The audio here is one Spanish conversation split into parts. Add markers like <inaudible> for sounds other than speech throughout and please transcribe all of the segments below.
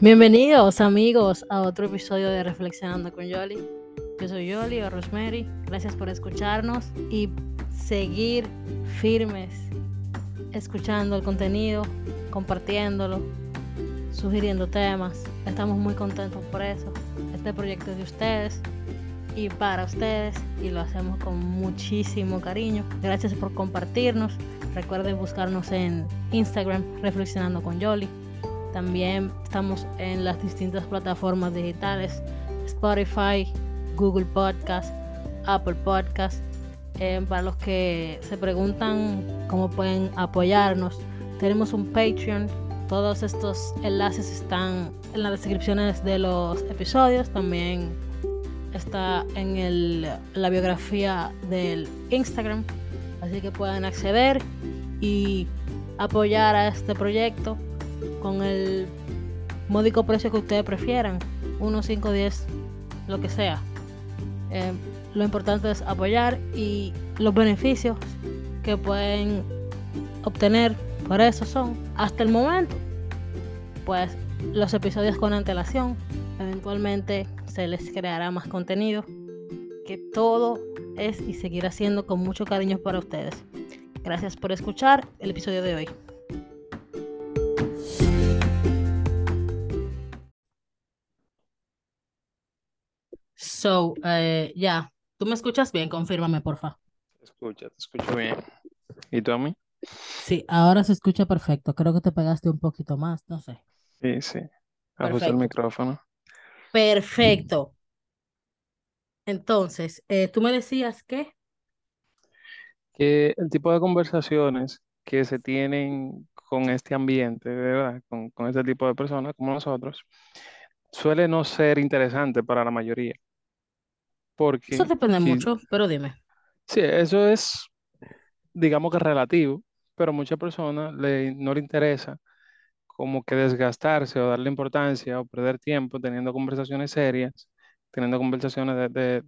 Bienvenidos amigos a otro episodio de Reflexionando con Yoli. Yo soy Yoli o Rosemary. Gracias por escucharnos y seguir firmes, escuchando el contenido, compartiéndolo, sugiriendo temas. Estamos muy contentos por eso. Este proyecto es de ustedes y para ustedes y lo hacemos con muchísimo cariño. Gracias por compartirnos. Recuerden buscarnos en Instagram, Reflexionando con Yoli también estamos en las distintas plataformas digitales, Spotify, Google Podcast, Apple Podcast. Eh, para los que se preguntan cómo pueden apoyarnos, tenemos un Patreon. Todos estos enlaces están en las descripciones de los episodios. También está en el, la biografía del Instagram. Así que pueden acceder y apoyar a este proyecto con el módico precio que ustedes prefieran, 1, 5, 10, lo que sea. Eh, lo importante es apoyar y los beneficios que pueden obtener por eso son, hasta el momento, pues los episodios con antelación, eventualmente se les creará más contenido, que todo es y seguirá siendo con mucho cariño para ustedes. Gracias por escuchar el episodio de hoy. So, eh, ya, ¿tú me escuchas bien? Confírmame, porfa. Te escucho, te escucho bien. ¿Y tú a mí? Sí, ahora se escucha perfecto. Creo que te pegaste un poquito más, no sé. Sí, sí. Ajusta el micrófono. Perfecto. Entonces, eh, tú me decías que... Que el tipo de conversaciones que se tienen con este ambiente, ¿verdad? Con, con este tipo de personas como nosotros, suele no ser interesante para la mayoría. Eso depende mucho, pero dime. sí, eso es, digamos que relativo, pero a muchas personas le, no le interesa como que desgastarse o darle importancia o perder tiempo teniendo conversaciones serias, teniendo conversaciones de,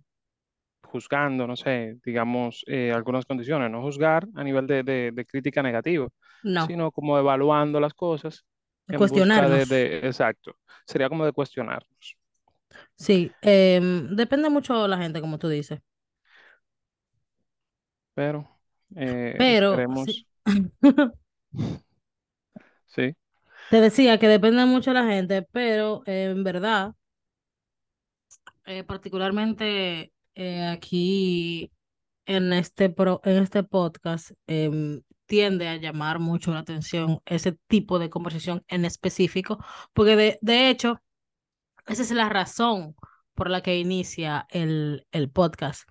juzgando, no sé, digamos, eh, algunas condiciones, no juzgar a nivel de, de- crítica negativa, No, sino como evaluando las cosas cuestionarnos. de, exacto, sería como de cuestionarnos. Sí, em, depende mucho de la gente, como tú dices. Pero eh, Pero, sí, <laughs> te decía que depende mucho de la gente, pero en verdad, eh, particularmente eh, aquí en este, pro, en este podcast, em, tiende a llamar mucho la atención ese tipo de conversación en específico, porque de, de hecho, esa es la razón por la que inicia el, el podcast.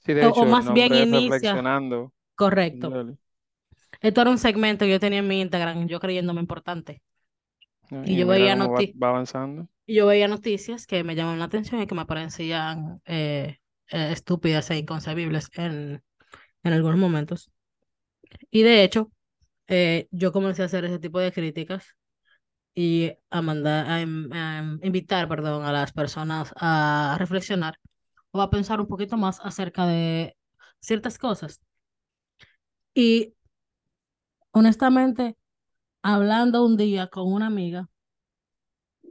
Sí, de hecho, o, más bien inicia. Correcto. Esto era un segmento que yo tenía en mi Instagram, yo creyéndome importante. y, yo veía noticias. Va, avanzando. Y yo veía noticias que me llamaban la atención y que me parecían eh, eh, estúpidas e inconcebibles en, en algunos momentos. Y de hecho, eh, yo comencé a hacer ese tipo de críticas y a mandar, a, invitar, perdón, a las personas a reflexionar o a pensar un poquito más acerca de ciertas cosas. Y honestamente, hablando un día con una amiga,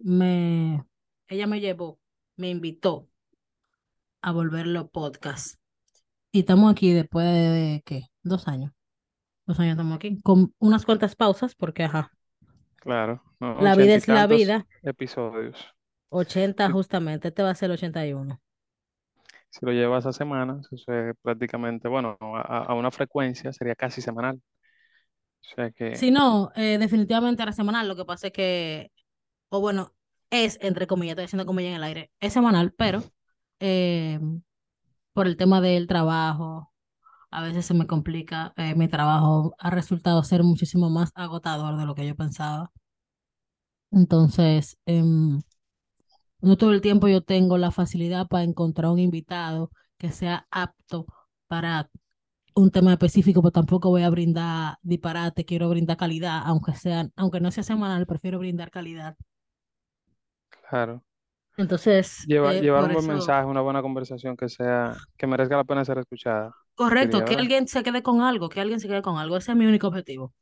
me, ella me llevó, me invitó a volverlo podcast. Y estamos aquí después de, ¿qué? Dos años. Dos años estamos aquí, con unas cuantas pausas, porque ajá, Claro. la vida es la vida. Episodios. 80 justamente, este va a ser el 81. Si lo llevas a semanas, eso es prácticamente, bueno, a, una frecuencia sería casi semanal. O sea que... Sí, no, eh, definitivamente era semanal. Lo que pasa es que, o bueno, es, entre comillas, estoy diciendo comillas en el aire, es semanal, pero eh, por el tema del trabajo, a veces se me complica. Eh, mi trabajo ha resultado ser muchísimo más agotador de lo que yo pensaba. Entonces, em, no todo el tiempo yo tengo la facilidad para encontrar un invitado que sea apto para un tema específico, pero tampoco voy a brindar disparate, quiero brindar calidad, aunque sea, aunque no sea semanal, prefiero brindar calidad. Claro. Entonces, Lleva- eh, llevar un buen eso, mensaje, una buena conversación que sea, que merezca la pena ser escuchada, correcto, que alguien se quede con algo, que alguien se quede con algo. Ese es mi único objetivo,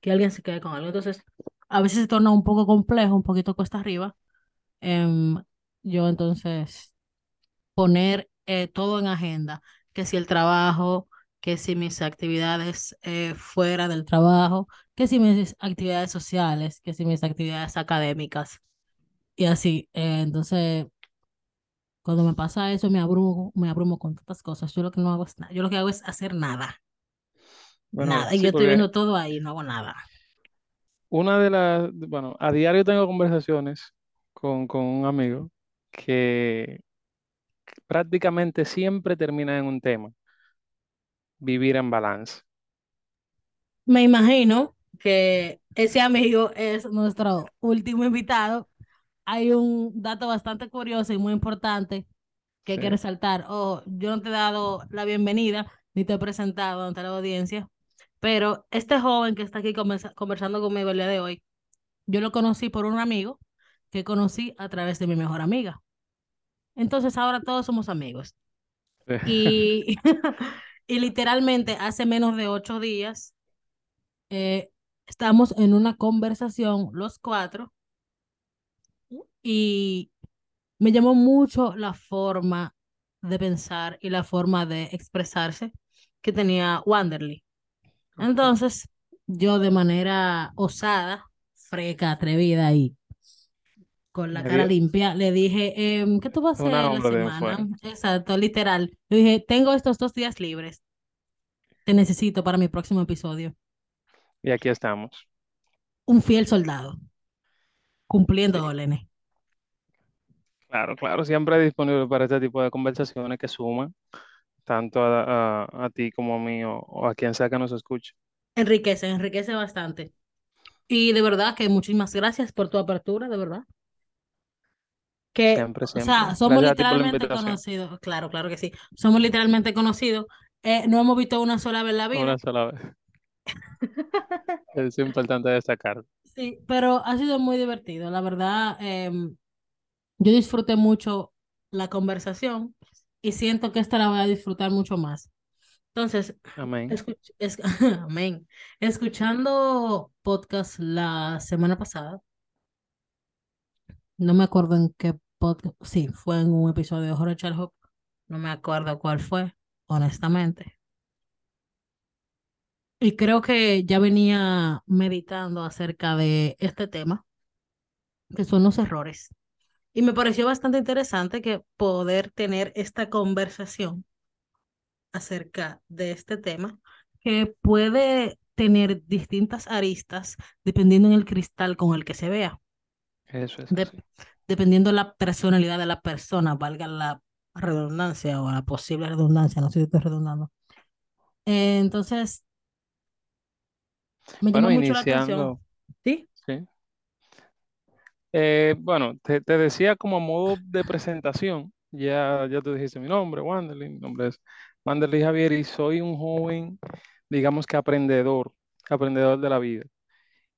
que alguien se quede con algo. Entonces, a veces se torna un poco complejo, un poquito cuesta arriba. em, yo entonces poner eh, todo en agenda, que si el trabajo, que si mis actividades eh, fuera del trabajo, que si mis actividades sociales, que si mis actividades académicas y así. Eh, entonces, cuando me pasa eso, me abrumo, me abrumo con tantas cosas. Yo lo que no hago es nada. Yo lo que hago es hacer nada. Bueno, Nada. Y yo estoy viendo todo ahí, no hago nada. una de las, bueno, a diario tengo conversaciones con, con un amigo que prácticamente siempre termina en un tema, vivir en balance. Me imagino que ese amigo es nuestro último invitado. Hay un dato bastante curioso y muy importante que hay Sí, que resaltar. Oh, yo no te he dado la bienvenida ni te he presentado ante la audiencia, pero este joven que está aquí conversa- conversando conmigo el día de hoy, yo lo conocí por un amigo que conocí a través de mi mejor amiga. Entonces ahora todos somos amigos. Y, <laughs> <laughs> y literalmente hace menos de ocho días eh, estamos en una conversación los cuatro y me llamó mucho la forma de pensar y la forma de expresarse que tenía Wanderly. Entonces, yo de manera osada, freca, atrevida y con la cara limpia, le dije, em, ¿qué tú vas a hacer la semana? Exacto, literal. Le dije, tengo estos dos días libres, te necesito para mi próximo episodio. Y aquí estamos. Un fiel soldado, cumpliendo Sí, órdenes. claro, claro, siempre disponible para este tipo de conversaciones que suman tanto a, a- a ti como a mí o, o a quien sea que nos escuche. Enriquece, enriquece bastante. Y de verdad que muchísimas gracias por tu apertura, de verdad. Que, Siempre, o sea, siempre. somos Gracias literalmente conocidos, claro, claro que sí, somos literalmente conocidos. Eh, no hemos visto una sola vez la vida, Una sola vez. <laughs> Es importante destacar. sí, pero ha sido muy divertido, la verdad. em, yo disfruté mucho la conversación y siento que esta la voy a disfrutar mucho más. Entonces, Amén. escuch- es- <laughs> amén. Escuchando podcast la semana pasada, no me acuerdo en qué podcast, sí, fue en un episodio de Horror Childhood, no me acuerdo cuál fue, honestamente. Y creo que ya venía meditando acerca de este tema, que son los errores. Y me pareció bastante interesante que poder tener esta conversación acerca de este tema, que puede tener distintas aristas dependiendo en el cristal con el que se vea, Eso es de-. Dependiendo la personalidad de la persona, valga la redundancia o la posible redundancia, no sé si estoy redundando. Eh, entonces, me Bueno, mucho la atención. ¿Sí? sí. Eh, bueno, te, te decía como a modo de presentación, ya, ya te dijiste mi nombre, Wanderly, mi nombre es Wanderly Javier y soy un joven, digamos que aprendedor, aprendedor de la vida.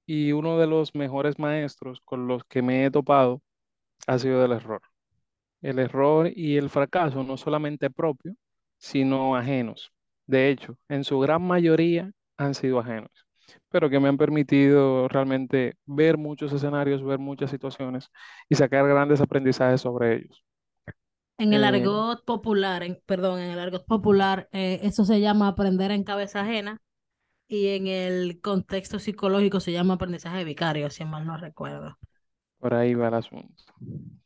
Y uno de los mejores maestros con los que me he topado ha sido el error. El error y el fracaso, no solamente propio, sino ajenos. De hecho, en su gran mayoría han sido ajenos, pero que me han permitido realmente ver muchos escenarios, ver muchas situaciones y sacar grandes aprendizajes sobre ellos. En el Eh, argot popular, en- perdón, en el argot popular, eh, eso se llama aprender en cabeza ajena y en el contexto psicológico se llama aprendizaje vicario, si mal no recuerdo. Por ahí va el asunto.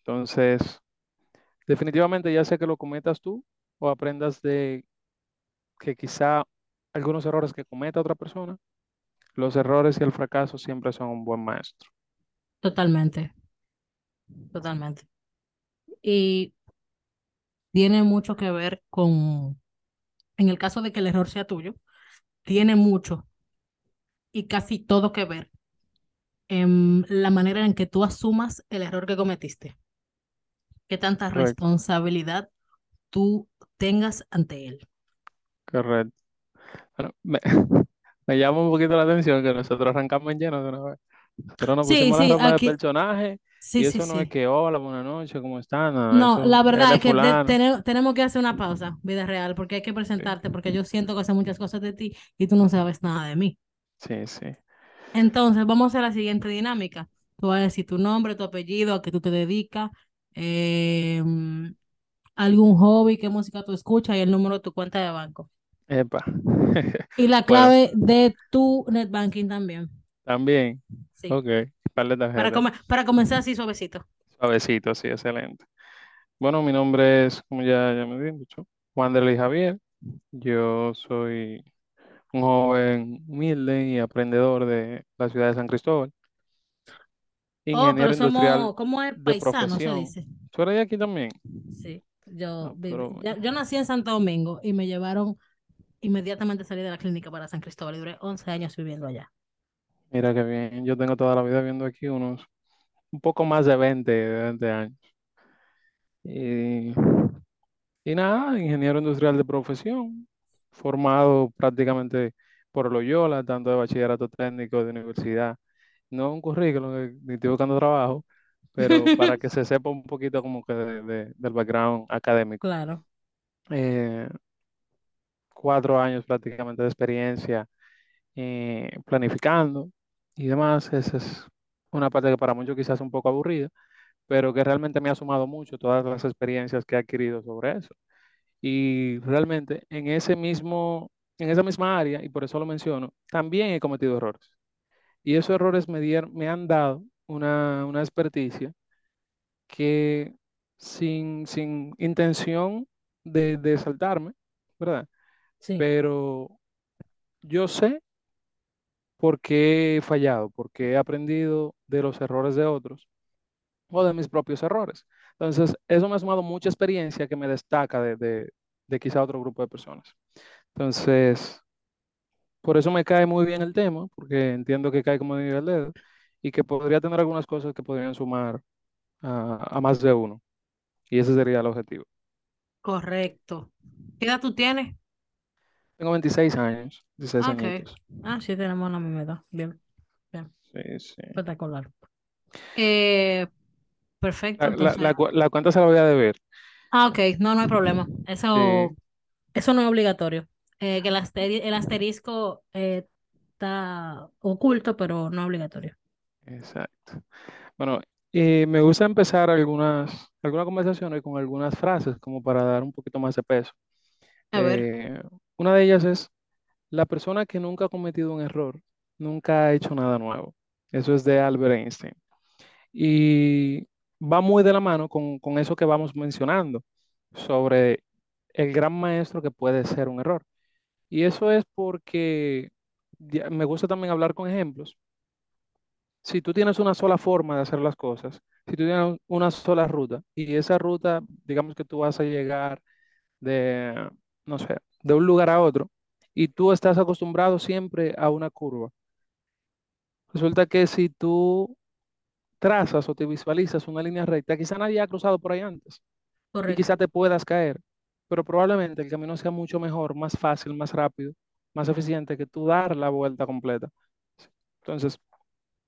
Entonces, definitivamente ya sea que lo cometas tú o aprendas de que quizá algunos errores que cometa otra persona, los errores y el fracaso siempre son un buen maestro. Totalmente, totalmente. Y tiene mucho que ver con, en el caso de que el error sea tuyo, tiene mucho y casi todo que ver en la manera en que tú asumas el error que cometiste, qué tanta Correcto, responsabilidad tú tengas ante él. correcto. Bueno, me, <laughs> me llama un poquito la atención que nosotros arrancamos en lleno de una vez. Nosotros nos Sí, pusimos la sí, ropa de aquí, personaje Sí, Y sí, eso no es sí. que, hola, buenas noches, ¿cómo están? Nada, No, eso, la verdad es que de- tenemos que hacer una pausa, vida real, porque hay que Sí, presentarte, porque yo siento que sé muchas cosas de ti y tú no sabes nada de mí. sí, sí. Entonces, vamos a la siguiente dinámica. Tú vas a decir tu nombre, tu apellido, a qué tú te dedicas, eh, algún hobby, qué música tú escuchas y el número de tu cuenta de banco. Epa. Y la <laughs> Bueno, clave de tu net banking también. también. Sí. Ok, Para, come- para comenzar así suavecito. Suavecito, sí, excelente. Bueno, mi nombre es, como ya, ya me he dicho, Juan de Luis Javier. Yo soy un joven humilde y aprendedor de la ciudad de San Cristóbal, Oh, pero ingeniero industrial somos, ¿cómo es de paisano se profesión. dice? ¿Tú eres de aquí también? Sí. Yo, pero ya- yo nací en Santo Domingo y me llevaron inmediatamente salí de la clínica para San Cristóbal y duré 11 años viviendo allá. mira qué bien. Yo tengo toda la vida viendo aquí unos, un poco más de 20, de 20 años. Y, y nada, ingeniero industrial de profesión, formado prácticamente por Loyola, tanto de bachillerato técnico de universidad. No un currículum, eh, ni estoy buscando trabajo, pero <laughs> para que se sepa un poquito como que de- de- del background académico. Claro. Eh, cuatro años prácticamente de experiencia eh, planificando y demás. Esa es una parte que para muchos quizás es un poco aburrida, pero que realmente me ha sumado mucho todas las experiencias que he adquirido sobre eso. Y realmente en ese mismo, en esa misma área, y por eso lo menciono, también he cometido errores. Y esos errores me, dieron- me han dado una, una experticia que sin, sin intención de, de saltarme, ¿verdad? Sí, Pero yo sé por qué he fallado, porque he aprendido de los errores de otros o de mis propios errores. Entonces, eso me ha sumado mucha experiencia que me destaca de, de, de quizá otro grupo de personas. Entonces, por eso me cae muy bien el tema, porque entiendo que cae como nivel de dedo y que podría tener algunas cosas que podrían sumar a, a más de uno. Y ese sería el objetivo. correcto. ¿Qué edad tú tienes? Tengo 26 años, 16 Ah, Ok. añitos. Ah, sí, tenemos la misma edad. Bien, bien. Sí, sí. Espectacular. Eh, perfecto, La, entonces. la, cu- la cuenta se la voy a deber. Ah, ok, no, no hay problema. Sí, Eso, eso no es obligatorio. Eh, que el, asteri- el asterisco eh, está oculto, pero no obligatorio. exacto. Bueno, y me gusta empezar algunas, algunas conversaciones con algunas frases como para dar un poquito más de peso. A ver, Eh, una de ellas es, la persona que nunca ha cometido un error, nunca ha hecho nada nuevo. Eso es de Albert Einstein. Y va muy de la mano con, con eso que vamos mencionando sobre el gran maestro que puede ser un error. Y eso es porque me gusta también hablar con ejemplos. Si tú tienes una sola forma de hacer las cosas, si tú tienes una sola ruta y esa ruta, digamos que tú vas a llegar de, no sé, de un lugar a otro y tú estás acostumbrado siempre a una curva. Resulta que si tú trazas o te visualizas una línea recta, quizá nadie ha cruzado por ahí antes y quizá te puedas caer, pero probablemente el camino sea mucho mejor, más fácil, más rápido, más eficiente que tú dar la vuelta completa. Entonces,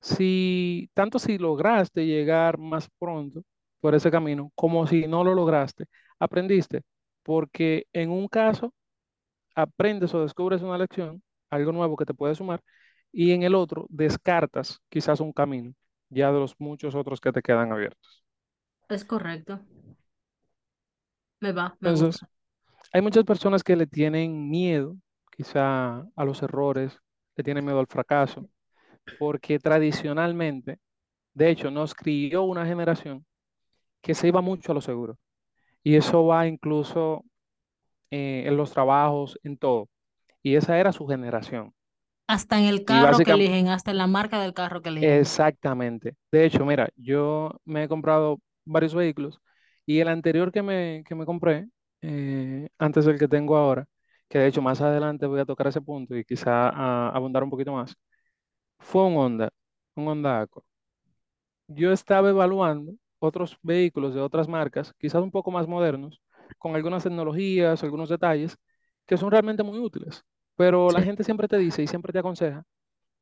si tanto si lograste llegar más pronto por ese camino, como si no lo lograste, aprendiste, porque en un caso aprendes o descubres una lección, algo nuevo que te puede sumar, y en el otro descartas quizás un camino, ya de los muchos otros que te quedan abiertos. Es correcto. Me va, me Entonces, gusta. hay muchas personas que le tienen miedo, quizá a los errores, le tienen miedo al fracaso, porque tradicionalmente, de hecho, nos crió una generación que se iba mucho a lo seguro. Y eso va incluso eh, en los trabajos, en todo. Y esa era su generación. Hasta en el carro que eligen, hasta en la marca del carro que eligen. exactamente. De hecho, mira, yo me he comprado varios vehículos y el anterior que me, que me compré, eh, antes del que tengo ahora, que de hecho más adelante voy a tocar ese punto y quizá a- abundar un poquito más, fue un Honda, un Honda Accord. yo estaba evaluando otros vehículos de otras marcas, quizás un poco más modernos, con algunas tecnologías, algunos detalles que son realmente muy útiles. Pero la gente siempre te dice y siempre te aconseja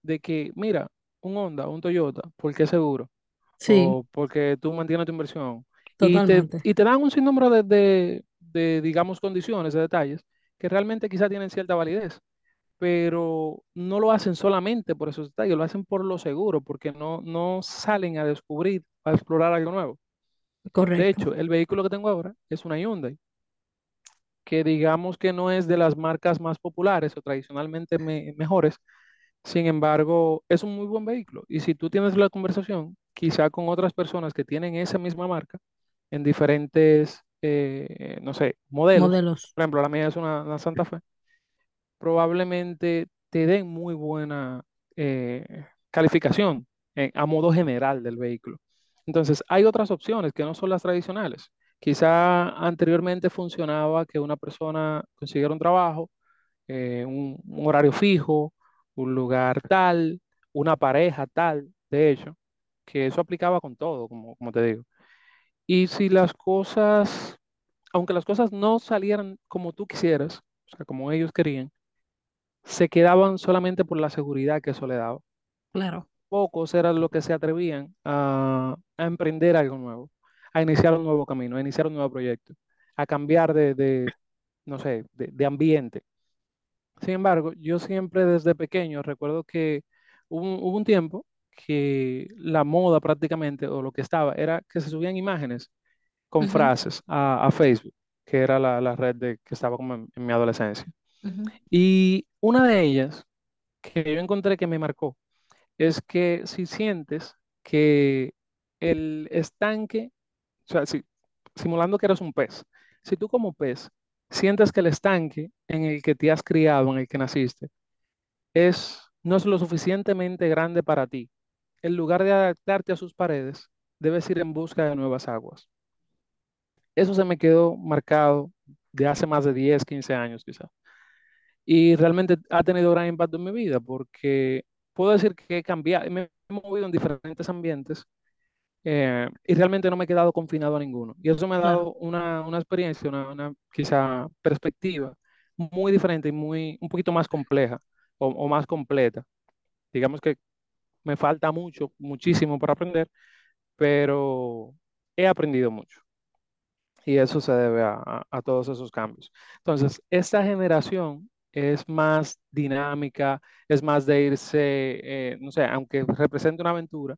de que, mira, un Honda, un Toyota, porque es seguro. Sí, o porque tú mantienes tu inversión. Y te, totalmente. y te dan un sinnúmero de, de, de, digamos, condiciones, de detalles, que realmente quizá tienen cierta validez, pero no lo hacen solamente por esos detalles, lo hacen por lo seguro, porque no, no salen a descubrir, a explorar algo nuevo. De Correcto. hecho, el vehículo que tengo ahora es una Hyundai, que digamos que no es de las marcas más populares o tradicionalmente me- mejores, sin embargo, es un muy buen vehículo. Y si tú tienes la conversación, quizá con otras personas que tienen esa misma marca en diferentes, eh, no sé, modelos, Modelos. por ejemplo, la mía es una, una Santa Fe, probablemente te den muy buena eh, calificación eh, a modo general del vehículo. Entonces, hay otras opciones que no son las tradicionales. Quizá anteriormente funcionaba que una persona consiguiera un trabajo eh, un, un horario fijo, un lugar tal, una pareja tal, de hecho, que eso aplicaba con todo, como, como te digo. Y si las cosas, aunque las cosas no salieran como tú quisieras, o sea, como ellos querían, se quedaban solamente por la seguridad que eso le daba. Claro. Pocos eran los que se atrevían a, a emprender algo nuevo, a iniciar un nuevo camino, a iniciar un nuevo proyecto, a cambiar de, de no sé, de, de ambiente. Sin embargo, yo siempre desde pequeño recuerdo que hubo, un hubo un tiempo que la moda prácticamente, o lo que estaba, era que se subían imágenes con frases a, a Facebook, que era la, la red de, que estaba como en, en mi adolescencia. Y una de ellas que yo encontré que me marcó es que si sientes que el estanque, o sea, si- simulando que eres un pez, si tú como pez sientes que el estanque en el que te has criado, en el que naciste, es, no es lo suficientemente grande para ti. En lugar de adaptarte a sus paredes, debes ir en busca de nuevas aguas. Eso se me quedó marcado de hace más de 10, 15 años quizás. Y realmente ha tenido gran impacto en mi vida porque puedo decir que he cambiado, me he movido en diferentes ambientes eh, y realmente no me he quedado confinado a ninguno. Y eso me ha dado una, una experiencia, una, una quizá perspectiva muy diferente y muy, un poquito más compleja o o más completa. Digamos que me falta mucho, muchísimo por aprender, pero he aprendido mucho y eso se debe a, a- a todos esos cambios. Entonces, esta generación es más dinámica, es más de irse, eh, no sé, aunque represente una aventura,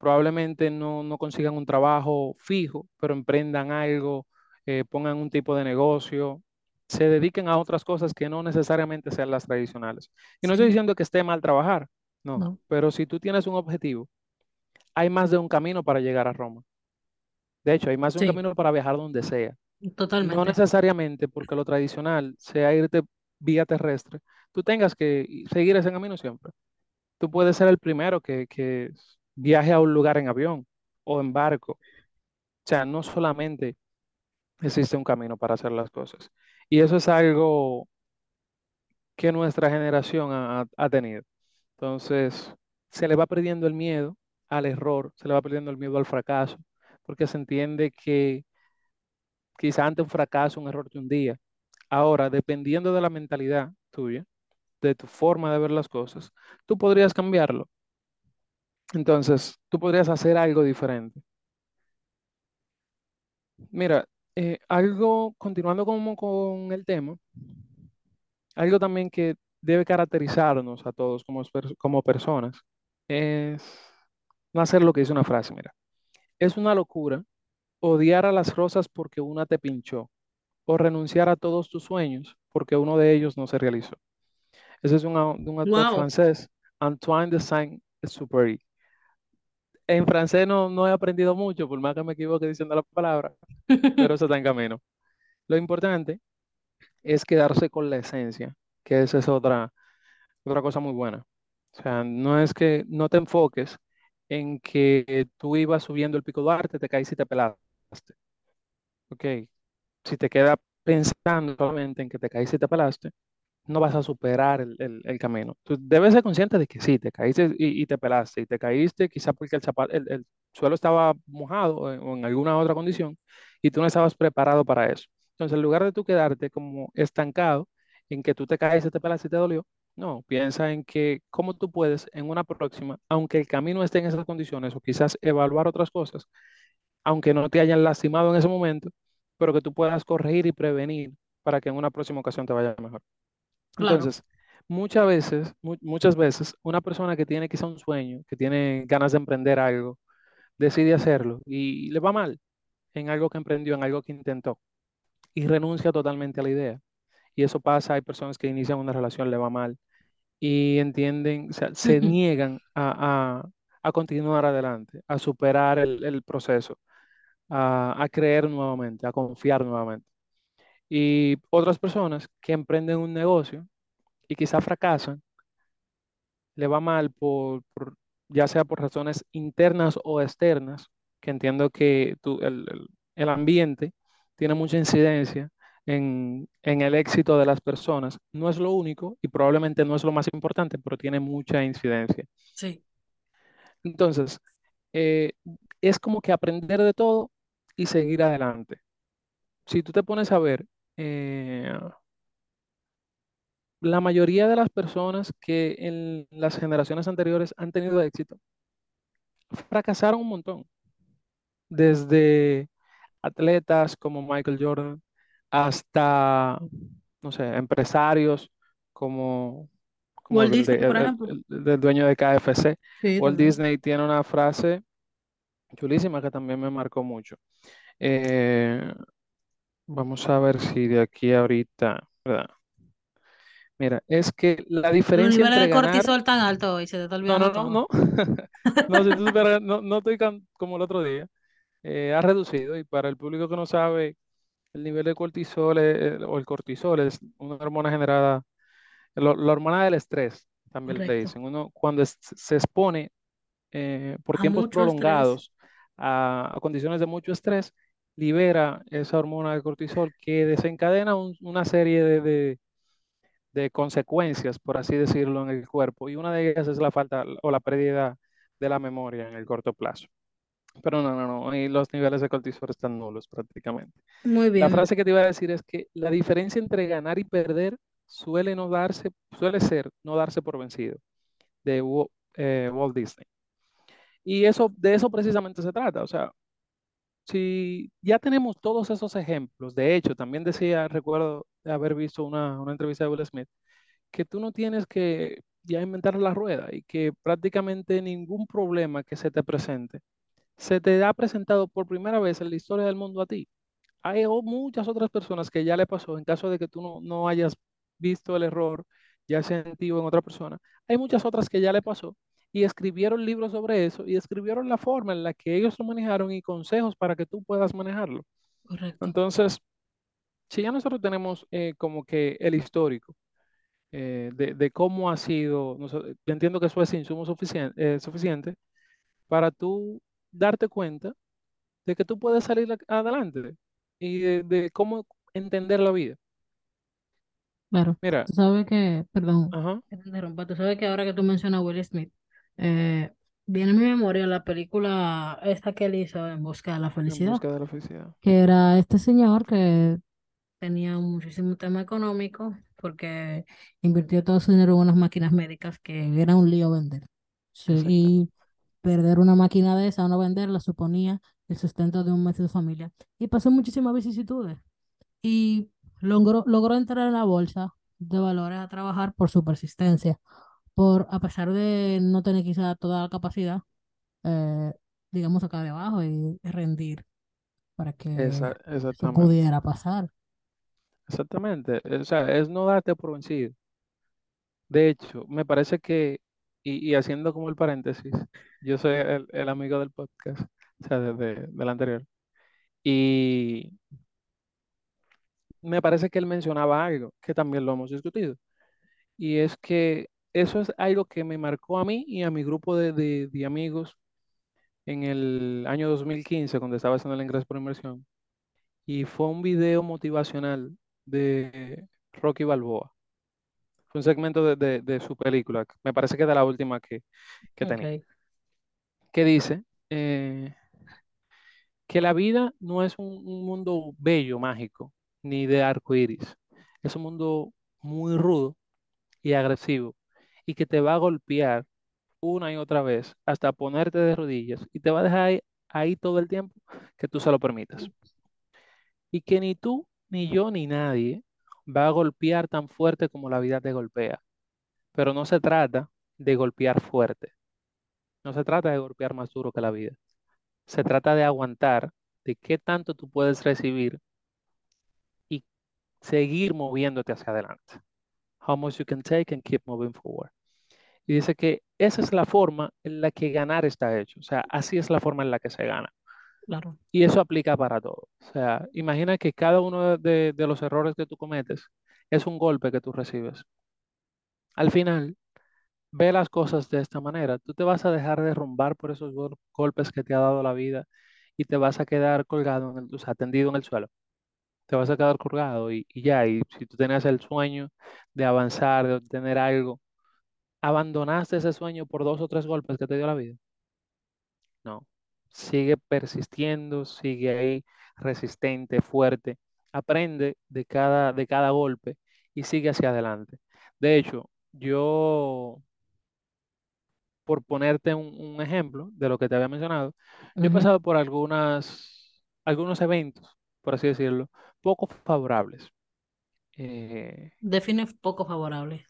probablemente no, no consigan un trabajo fijo, pero emprendan algo, eh, pongan un tipo de negocio, se dediquen a otras cosas que no necesariamente sean las tradicionales. Y no estoy diciendo que esté mal trabajar, no, No. pero si tú tienes un objetivo, hay más de un camino para llegar a Roma. De hecho, hay más de un camino para viajar donde sea. No Totalmente. necesariamente porque lo tradicional sea irte vía terrestre, tú tengas que seguir ese camino siempre. Tú puedes ser el primero que, que viaje a un lugar en avión o en barco. O sea, no solamente existe un camino para hacer las cosas. Y eso es algo que nuestra generación ha, tenido. Entonces, se le va perdiendo el miedo al error, se le va perdiendo el miedo al fracaso, porque se entiende que quizá ante un fracaso, un error de un día. Ahora, dependiendo de la mentalidad tuya, de tu forma de ver las cosas, tú podrías cambiarlo. Entonces, tú podrías hacer algo diferente. Mira, eh, algo, continuando como con el tema, algo también que debe caracterizarnos a todos como, per- como personas es no hacer lo que dice una frase, mira. Es una locura odiar a las rosas porque una te pinchó o renunciar a todos tus sueños porque uno de ellos no se realizó. Ese es un, un autor Wow. francés, Antoine de Saint-Exupéry. En francés no, no he aprendido mucho, por más que me equivoque diciendo la palabra, pero eso <laughs> está en camino. Lo importante es quedarse con la esencia, que esa es otra, otra cosa muy buena. O sea, no es que no te enfoques en que tú ibas subiendo el pico Duarte, te caíste y te pelaste. Ok, si te queda pensando solamente en que te caíste y te pelaste, no vas a superar el, el- camino. Tú debes ser consciente de que sí, te caíste y, te pelaste, y te caíste quizá porque el, zapato, el, el suelo estaba mojado o en, o en alguna otra condición y tú no estabas preparado para eso. Entonces, en lugar de tú quedarte como estancado en que tú te caíste, te pelaste y te dolió, No, piensa en que cómo tú puedes en una próxima, aunque el camino esté en esas condiciones o quizás evaluar otras cosas, aunque no te hayan lastimado en ese momento, pero que tú puedas corregir y prevenir para que en una próxima ocasión te vaya mejor. Claro. Entonces, muchas veces, mu- muchas veces, una persona que tiene quizá un sueño, que tiene ganas de emprender algo, decide hacerlo y le va mal en algo que emprendió, en algo que intentó y renuncia totalmente a la idea. Y eso pasa, hay personas que inician una relación, le va mal y entienden, o sea, se <laughs> niegan a, a- a continuar adelante, a superar el, el proceso, a, a creer nuevamente, a confiar nuevamente. Y otras personas que emprenden un negocio y quizá fracasan, le va mal por, por- ya sea por razones internas o externas, que entiendo que el- el ambiente tiene mucha incidencia en, en el éxito de las personas. No es lo único y probablemente no es lo más importante, pero tiene mucha incidencia. Sí. Entonces, eh, es como que aprender de todo y seguir adelante. Si tú te pones a ver, eh, la mayoría de las personas que en las generaciones anteriores han tenido éxito, fracasaron un montón. Desde atletas como Michael Jordan hasta, no sé, empresarios como, como Walt el, Disney, por el- ejemplo. el- el dueño de KFC. Sí, Walt también. Disney tiene una frase chulísima que también me marcó mucho. Eh, vamos a ver si de aquí a ahorita, ¿verdad? Mira, es que la diferencia entre de ganar, cortisol tan altos y se te está no, olvidando no, no, <laughs> no, no, supieras, no, no estoy como el otro día, eh, ha reducido y para el público que no sabe, el nivel de cortisol eh, o el cortisol es una hormona generada, lo- la hormona del estrés, también le Correcto. dicen, uno cuando es- se expone eh, por A tiempos prolongados a, a condiciones de mucho estrés, libera esa hormona de cortisol que desencadena un- una serie de, de- de consecuencias, por así decirlo, en el cuerpo. Y una de ellas es la falta o la pérdida de la memoria en el corto plazo. Pero no, no, no, y los niveles de cortisol están nulos prácticamente. Muy La bien. frase que te iba a decir es que la diferencia entre ganar y perder suele no darse, suele ser no darse por vencido, de Wa- eh, Walt Disney. Y eso, de eso precisamente se trata. O sea, si ya tenemos todos esos ejemplos, de hecho, también decía, recuerdo haber visto una, una entrevista de Will Smith, que tú no tienes que ya inventar la rueda y que prácticamente ningún problema que se te presente se te ha presentado por primera vez en la historia del mundo a ti. Hay muchas otras personas que ya le pasó en caso de que tú no, no hayas visto el error, ya sea en ti o en otra persona. Hay muchas otras que ya le pasó y escribieron libros sobre eso y escribieron la forma en la que ellos lo manejaron y consejos para que tú puedas manejarlo. Correcto. Entonces, si ya nosotros tenemos eh, como que el histórico eh, de, de cómo ha sido, yo entiendo que eso es insumo suficiente, eh, suficiente para tú darte cuenta de que tú puedes salir adelante y de, de cómo entender la vida. Claro. Mira, Tú sabes que, perdón, ajá, que te interrumpa, tú sabes que ahora que tú mencionas a Will Smith, eh, viene a mi memoria la película esta que él hizo En busca de la en felicidad, busca de la felicidad. que era este señor que tenía muchísimo tema económico porque invirtió todo su dinero en unas máquinas médicas que era un lío vender. Sí, y perder una máquina de esa o no venderla suponía el sustento de un mes de su familia. Y pasó muchísimas vicisitudes y logró, logró entrar en la bolsa de valores a trabajar por su persistencia, por a pesar de no tener quizá toda la capacidad, eh, digamos, acá de abajo y rendir para que Esa- eso exactamente. pudiera pasar. Exactamente. O sea, es no darte por vencido. De hecho, me parece que, y, y haciendo como el paréntesis, yo soy el, el amigo del podcast, o sea, de- de- del anterior, y me parece que él mencionaba algo que también lo hemos discutido, y es que eso es algo que me marcó a mí y a mi grupo de, de- de amigos en el año 2015, cuando estaba haciendo el ingreso por inversión, y fue un video motivacional de Rocky Balboa. Fue un segmento de, de- de su película, me parece que es de la última que, que tenía, que dice eh, que la vida no es un, un mundo bello, mágico, ni de arco iris. Es un mundo muy rudo y agresivo y que te va a golpear una y otra vez hasta ponerte de rodillas y te va a dejar ahí, ahí todo el tiempo que tú se lo permitas. Y que ni tú, ni yo, ni nadie va a golpear tan fuerte como la vida te golpea. Pero no se trata de golpear fuerte. No se trata de golpear más duro que la vida. Se trata de aguantar de qué tanto tú puedes recibir y seguir moviéndote hacia adelante. How much you can take and keep moving forward. Y dice que esa es la forma en la que ganar está hecho. O sea, así es la forma en la que se gana. Claro. Y eso aplica para todo. O sea, imagina que cada uno de, de los errores que tú cometes es un golpe que tú recibes. Al final, ve las cosas de esta manera. Tú te vas a dejar derrumbar por esos gol- golpes que te ha dado la vida y te vas a quedar colgado, en el, o sea, tendido en el suelo. Te vas a quedar colgado y, y ya. Y si tú tenías el sueño de avanzar, de obtener algo, abandonaste ese sueño por dos o tres golpes que te dio la vida. No. Sigue persistiendo, sigue ahí resistente, fuerte. Aprende de cada, de cada golpe y sigue hacia adelante. De hecho, yo por ponerte un, un ejemplo de lo que te había mencionado, yo he pasado por algunas, algunos eventos, por así decirlo, poco favorables. Eh, Define poco favorable.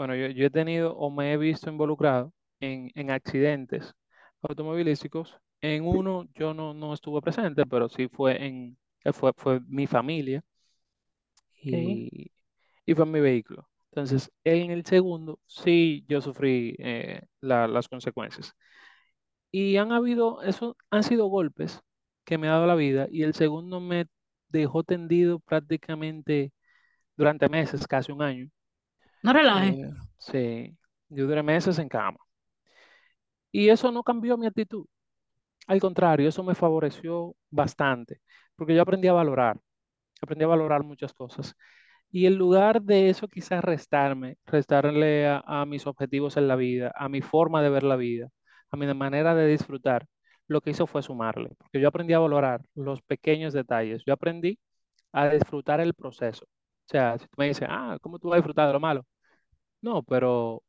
Bueno, yo, yo he tenido o me he visto involucrado en, en accidentes automovilísticos. En uno yo no, no estuve presente, pero sí fue en, eh, fue, fue mi familia y, y fue en mi vehículo. Entonces, en el segundo sí yo sufrí eh, la- las consecuencias. Y han habido, eso han sido golpes que me ha dado la vida y el segundo me dejó tendido prácticamente durante meses, casi un año. No relajes. Eh, sí, yo duré meses en cama. Y eso no cambió mi actitud. Al contrario, eso me favoreció bastante, porque yo aprendí a valorar, aprendí a valorar muchas cosas. Y en lugar de eso quizás restarme, restarle a, a mis objetivos en la vida, a mi forma de ver la vida, a mi manera de disfrutar, lo que hizo fue sumarle, porque yo aprendí a valorar los pequeños detalles, yo aprendí a disfrutar el proceso. O sea, si tú me dices, ah, ¿cómo tú vas a disfrutar de lo malo? No, pero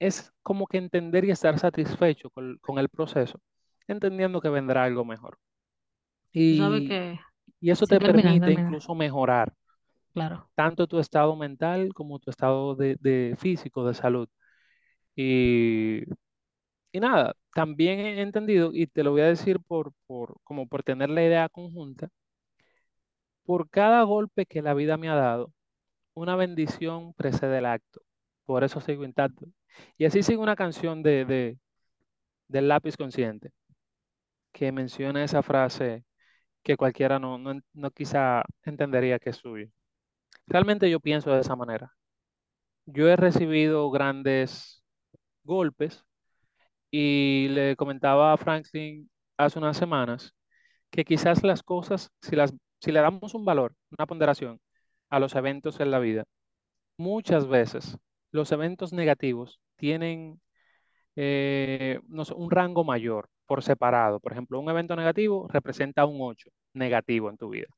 es como que entender y estar satisfecho con, con el proceso, entendiendo que vendrá algo mejor. Y, que... y eso Sí, te termina, permite termina. incluso mejorar Claro. tanto tu estado mental como tu estado de, de físico, de salud. Y, y nada, también he entendido, y te lo voy a decir por, por, como por tener la idea conjunta, por cada golpe que la vida me ha dado, una bendición precede el acto. Por eso sigo intacto. Y así sigue una canción de, de, del lápiz consciente que menciona esa frase que cualquiera no, no, no quizá entendería que es suya. Realmente yo pienso de esa manera. Yo he recibido grandes golpes y le comentaba a Franklin hace unas semanas que quizás las cosas, si, las, si le damos un valor, una ponderación a los eventos en la vida, muchas veces los eventos negativos tienen eh, un rango mayor por separado. Por ejemplo, un evento negativo representa un 8 negativo en tu vida.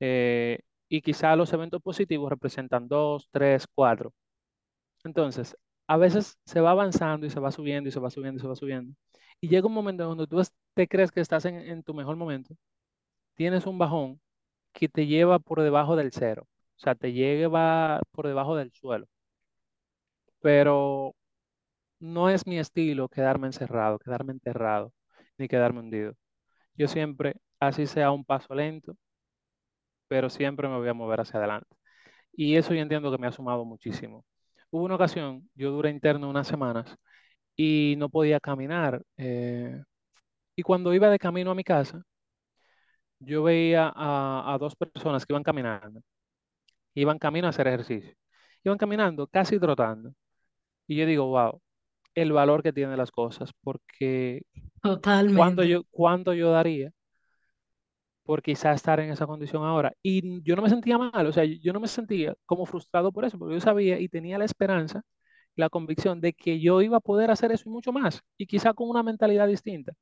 Eh, y quizá los eventos positivos representan 2, 3, 4. Entonces, a veces se va avanzando y se va subiendo y se va subiendo y se va subiendo. Y llega un momento donde tú te crees que estás en tu mejor momento, tienes un bajón que te lleva por debajo del cero, o sea, te lleva por debajo del suelo. Pero no es mi estilo quedarme encerrado, quedarme enterrado, ni quedarme hundido. Yo siempre, así sea un paso lento, pero siempre me voy a mover hacia adelante. Y eso yo entiendo que me ha sumado muchísimo. Hubo una ocasión, yo duré interno unas semanas y no podía caminar. eh, y cuando iba de camino a mi casa, yo veía a, a dos personas que iban caminando, iban camino a hacer ejercicio. Iban caminando, casi trotando. Y yo digo, wow, el valor que tienen las cosas, porque Totalmente. yo, cuánto yo daría por quizás estar en esa condición ahora. Y yo no me sentía mal, o sea, yo no me sentía como frustrado por eso, porque yo sabía y tenía la esperanza, la convicción de que yo iba a poder hacer eso y mucho más, y quizá con una mentalidad distinta.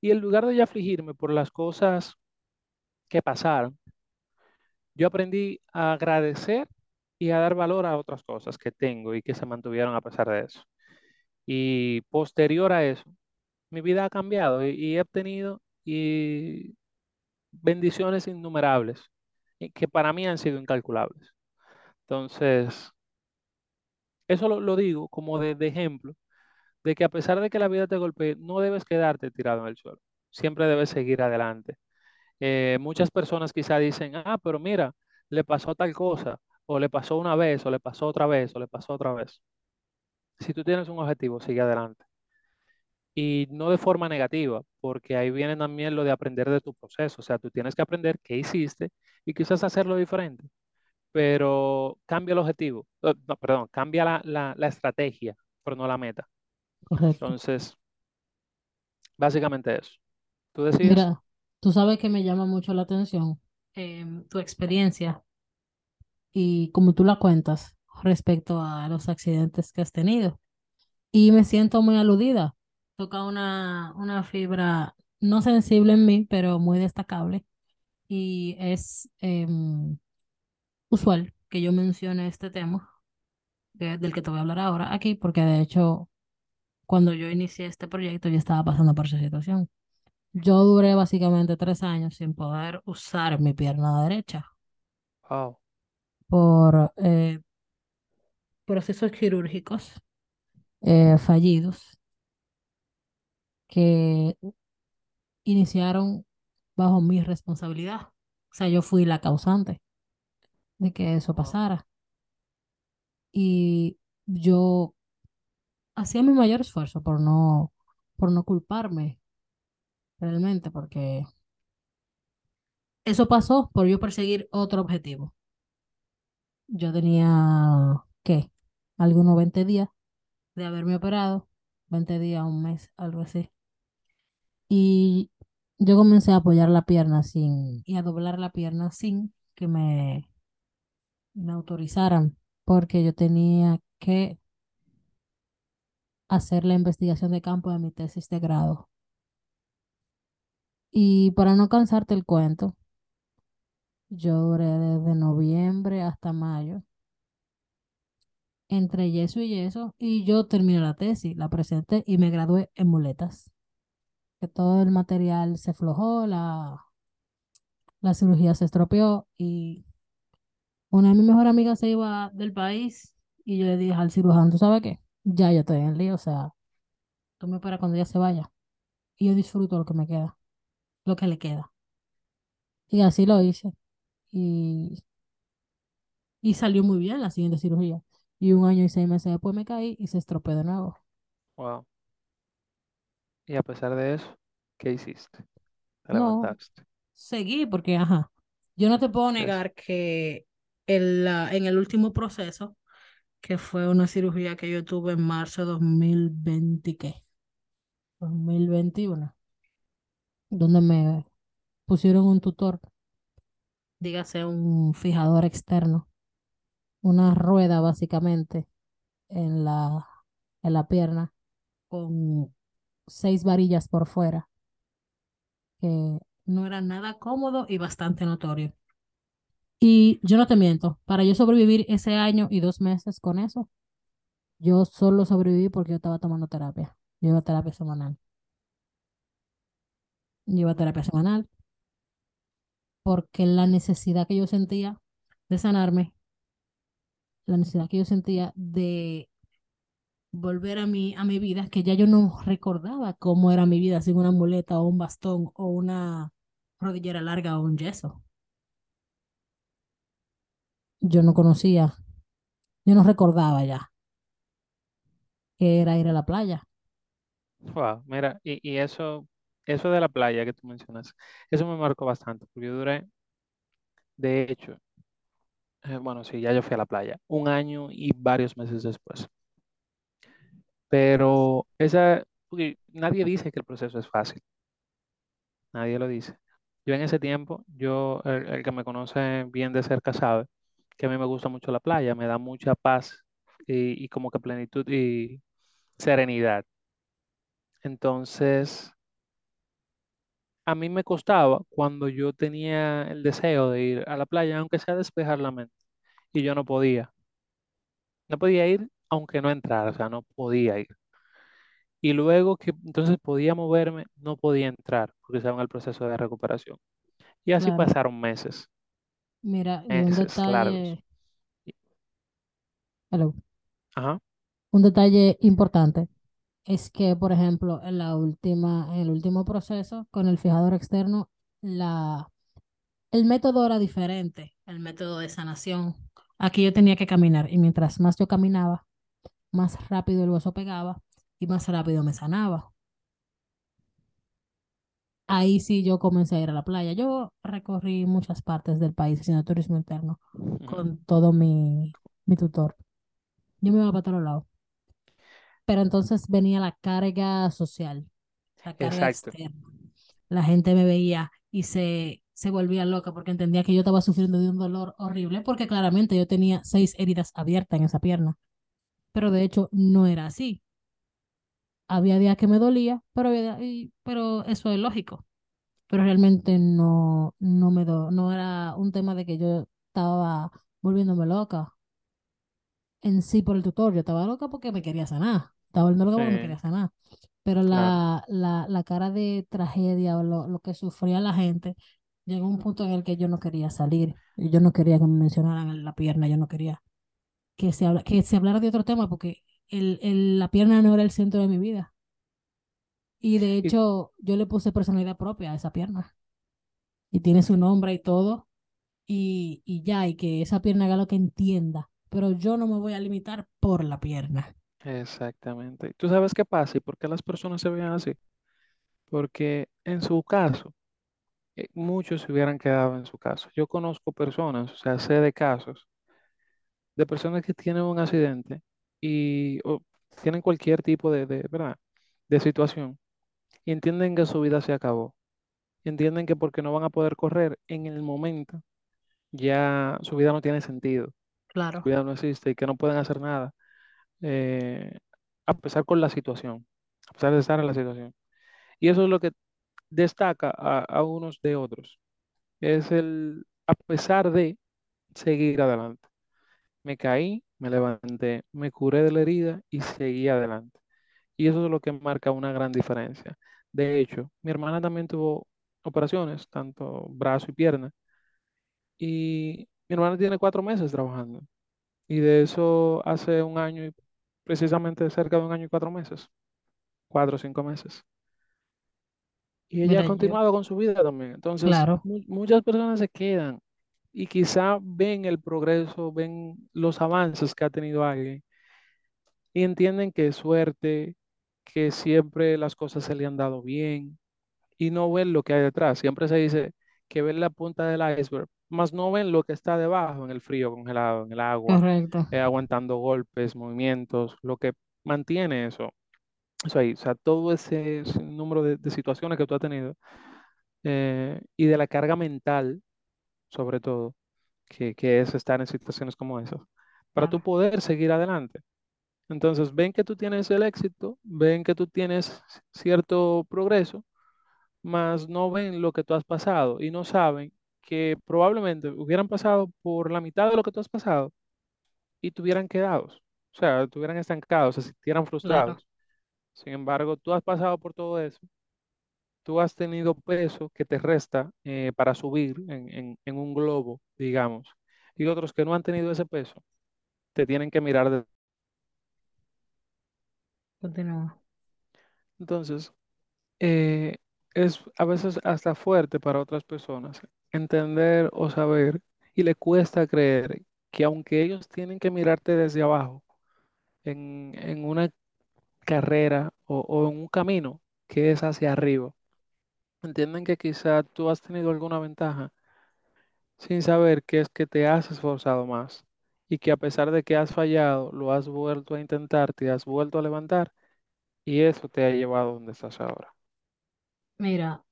Y en lugar de yo afligirme por las cosas que pasaron, yo aprendí a agradecer y a dar valor a otras cosas que tengo y que se mantuvieron a pesar de eso. Y posterior a eso, mi vida ha cambiado y, he obtenido y bendiciones innumerables que para mí han sido incalculables. Entonces, eso lo, lo digo como de, de ejemplo de que a pesar de que la vida te golpee, no debes quedarte tirado en el suelo. Siempre debes seguir adelante. Eh, muchas personas quizá dicen, ah, pero mira, le pasó tal cosa, o le pasó una vez, o le pasó otra vez, o le pasó otra vez. Si tú tienes un objetivo, sigue adelante. Y no de forma negativa, porque ahí viene también lo de aprender de tu proceso. O sea, tú tienes que aprender qué hiciste y quizás hacerlo diferente, pero cambia el objetivo. Eh, No, perdón, cambia la, la, la estrategia, pero no la meta. Correcto. Entonces, básicamente eso. ¿Tú decías? Mira, tú sabes que me llama mucho la atención em, tu experiencia y como tú la cuentas respecto a los accidentes que has tenido. Y me siento muy aludida. Toca una, una fibra no sensible en mí, pero muy destacable. Y es em, usual que yo mencione este tema de- del que te voy a hablar ahora aquí, porque de hecho, cuando yo inicié este proyecto, yo estaba pasando por esa situación. Yo duré básicamente tres años sin poder usar mi pierna derecha Wow, por eh, procesos quirúrgicos eh, fallidos que iniciaron bajo mi responsabilidad. O sea, yo fui la causante de que eso pasara. Y yo hacía mi mayor esfuerzo por no, por no culparme realmente, porque eso pasó por yo perseguir otro objetivo. Yo tenía, ¿qué? Algunos 20 días de haberme operado, 20 días, un mes, algo así. Y yo comencé a apoyar la pierna sin, y a doblar la pierna sin que me, me autorizaran, porque yo tenía que hacer la investigación de campo de mi tesis de grado. Y para no cansarte el cuento, yo duré desde noviembre hasta mayo, entre yeso y yeso, y yo terminé la tesis, la presenté y me gradué en muletas. Que todo el material se aflojó, la, la cirugía se estropeó y una de mis mejores amigas se iba del país y yo le dije al cirujano, ¿tú sabes qué? Ya yo estoy en el lío, o sea, tú me esperas cuando ella se vaya y yo disfruto lo que me queda, lo que le queda. Y así lo hice y, y salió muy bien la siguiente cirugía. Y un año y seis meses después me caí y se estropeó de nuevo. wow. Y a pesar de eso, ¿qué hiciste? Te No, levantaste. seguí porque, ajá, yo no te puedo Es, negar que el, la- en el último proceso, que fue una cirugía que yo tuve en marzo de 2020, ¿qué? 2021, donde me pusieron un tutor, dígase un fijador externo, una rueda básicamente en la, en la pierna con seis varillas por fuera, que no era nada cómodo y bastante notorio. Y yo no te miento, para yo sobrevivir ese año y dos meses con eso, yo solo sobreviví porque yo estaba tomando terapia. Yo iba a terapia semanal. A terapia semanal porque la necesidad que yo sentía de sanarme, la necesidad que yo sentía de volver a mi, a mi vida, que ya yo no recordaba cómo era mi vida sin una muleta o un bastón o una rodillera larga o un yeso. Yo no conocía, yo no recordaba ya que era ir a la playa. wow, mira, y, y eso, eso de la playa que tú mencionas, eso me marcó bastante, porque yo duré, de hecho, eh, bueno, sí, ya yo fui a la playa, un año y varios meses después. Pero esa, porque nadie dice que el proceso es fácil, nadie lo dice. Yo en ese tiempo, yo, el, el que me conoce bien de cerca sabe que a mí me gusta mucho la playa, me da mucha paz y, y como que plenitud y serenidad. Entonces, a mí me costaba cuando yo tenía el deseo de ir a la playa, aunque sea despejar la mente. y yo no podía. No podía ir aunque no entrara, o sea, no podía ir. Y luego que entonces podía moverme, no podía entrar porque estaba en el proceso de recuperación. Y así Claro. pasaron meses, Mira, y un meses largos. hello, Ajá, un detalle importante es que, por ejemplo, en la última, en el último proceso con el fijador externo, la, el método era diferente, el método de sanación. Aquí yo tenía que caminar y mientras más yo caminaba, más rápido el hueso pegaba y más rápido me sanaba. Ahí sí yo comencé a ir a la playa. Yo recorrí muchas partes del país haciendo turismo interno con todo mi, mi tutor. Yo me iba para todos lados. Pero entonces venía la carga social, la carga Exacto, externa. La gente me veía y se, se volvía loca porque entendía que yo estaba sufriendo de un dolor horrible porque claramente yo tenía seis heridas abiertas en esa pierna. Pero de hecho no era así. Había días que me dolía, pero, había días- pero eso es lógico. Pero realmente no, no me do, no era un tema de que yo estaba volviéndome loca en sí por el tutor. Yo estaba loca porque me quería sanar. Estaba volviendo loca porque me sí, quería. Pero la, la, la cara de tragedia o lo, lo que sufría la gente llegó a un punto en el que yo no quería salir. Yo no quería que me mencionaran la pierna. Yo no quería que se, habla, que se hablara de otro tema porque el, el, la pierna no era el centro de mi vida. Y de hecho, yo le puse personalidad propia a esa pierna. Y tiene su nombre y todo. y, y ya, y que esa pierna haga lo que entienda. Pero yo no me voy a limitar por la pierna. Exactamente. ¿Tú sabes qué pasa y por qué las personas se veían así? Porque en su caso, eh, muchos se hubieran quedado en su caso. Yo conozco personas, o sea, sé de casos de personas que tienen un accidente y o tienen cualquier tipo de, de, ¿verdad? de situación y entienden que su vida se acabó. Entienden que porque no van a poder correr en el momento, ya su vida no tiene sentido, su Claro, vida no existe y que no pueden hacer nada, eh, a pesar con la situación, a pesar de estar en la situación. Y eso es lo que destaca a, a unos de otros. Es el, a pesar de seguir adelante. Me caí, me levanté, me curé de la herida y seguí adelante. Y eso es lo que marca una gran diferencia. De hecho, mi hermana también tuvo operaciones, tanto brazo y pierna, y mi hermana tiene cuatro meses trabajando. Y de eso hace un año y precisamente cerca de un año y cuatro meses, cuatro o cinco meses. Y ella ha yo, continuado con su vida también. Entonces, claro, mu- muchas personas se quedan y quizá ven el progreso, ven los avances que ha tenido alguien y entienden que es suerte, que siempre las cosas se le han dado bien y no ven lo que hay detrás. Siempre se dice que ven la punta del iceberg, más no ven lo que está debajo, en el frío congelado, en el agua, correcto. eh, aguantando golpes, movimientos, lo que mantiene eso. Eso ahí, o sea, todo ese, ese número de, de situaciones que tú has tenido eh, y de la carga mental, sobre todo, que, que es estar en situaciones como esas, para tú Claro, poder seguir adelante. Entonces, ven que tú tienes el éxito, ven que tú tienes cierto progreso, mas no ven lo que tú has pasado y no saben que probablemente hubieran pasado por la mitad de lo que tú has pasado y tuvieran quedados, o sea, estuvieran estancados, se sintieran claro. frustrados. Sin embargo, tú has pasado por todo eso, tú has tenido peso que te resta eh, para subir en, en en un globo, digamos, y otros que no han tenido ese peso, te tienen que mirar de... Continúa. Entonces, eh, es a veces hasta fuerte para otras personas entender o saber y le cuesta creer que aunque ellos tienen que mirarte desde abajo en, en una carrera o, en un camino que es hacia arriba, entienden que quizá tú has tenido alguna ventaja sin saber que es que te has esforzado más y que a pesar de que has fallado, lo has vuelto a intentar, te has vuelto a levantar y eso te ha llevado donde estás ahora. Mira,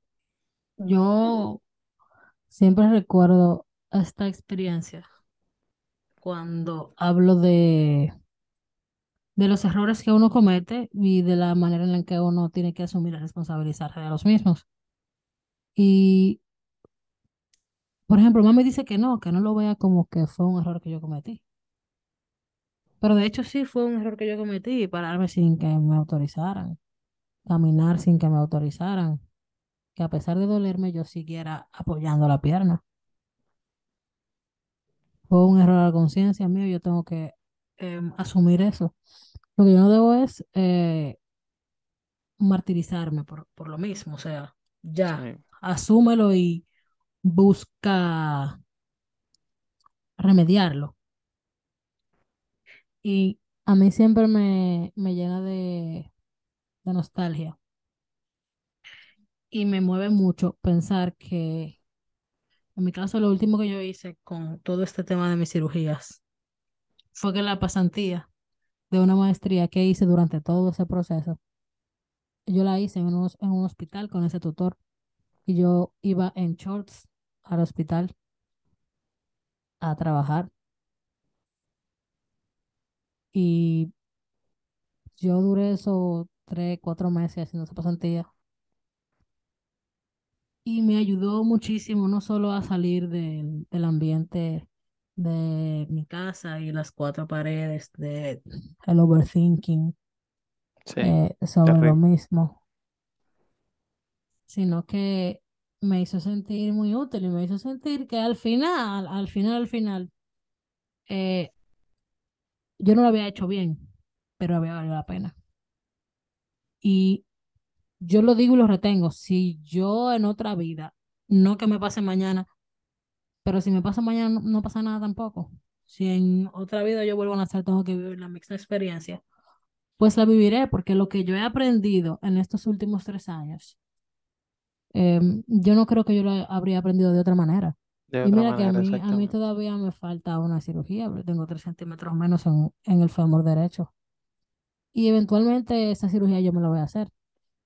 yo siempre recuerdo esta experiencia cuando hablo de, de los errores que uno comete y de la manera en la que uno tiene que asumir y responsabilizarse de los mismos. Y Por ejemplo, mami dice que no, que no lo vea como que fue un error que yo cometí. Pero de hecho sí fue un error que yo cometí, pararme sin que me autorizaran, caminar sin que me autorizaran, que a pesar de dolerme yo siguiera apoyando la pierna. Fue un error de conciencia mío, yo tengo que em, asumir eso. Lo que yo no debo es eh, martirizarme por, por lo mismo, o sea, ya, Sí, asúmelo y busca remediarlo. Y a mí siempre me, me llena de, de nostalgia y me mueve mucho pensar que, en mi caso, lo último que yo hice con todo este tema de mis cirugías fue que la pasantía de una maestría que hice durante todo ese proceso, yo la hice en, en un hospital con ese tutor y yo iba en shorts al hospital a trabajar. Y yo duré esos tres, cuatro meses haciendo esa pasantía y me ayudó muchísimo, no solo a salir del, del ambiente de mi casa y las cuatro paredes, de el overthinking sí, eh, sobre lo mismo, sino que me hizo sentir muy útil y me hizo sentir que al final, al final, al final, eh, yo no lo había hecho bien, pero había valido la pena. Y yo lo digo y lo retengo, si yo en otra vida, no que me pase mañana, Pero si me pasa mañana, no, no pasa nada tampoco. Si en otra vida yo vuelvo a nacer, tengo que vivir la misma experiencia, pues la viviré, porque lo que yo he aprendido en estos últimos tres años, em, yo no creo que yo lo habría aprendido de otra manera. De Y otra mira que a manera, mí, a mí todavía me falta una cirugía, tengo tres centímetros menos en, en el fémur derecho. Y eventualmente esa cirugía yo me la voy a hacer.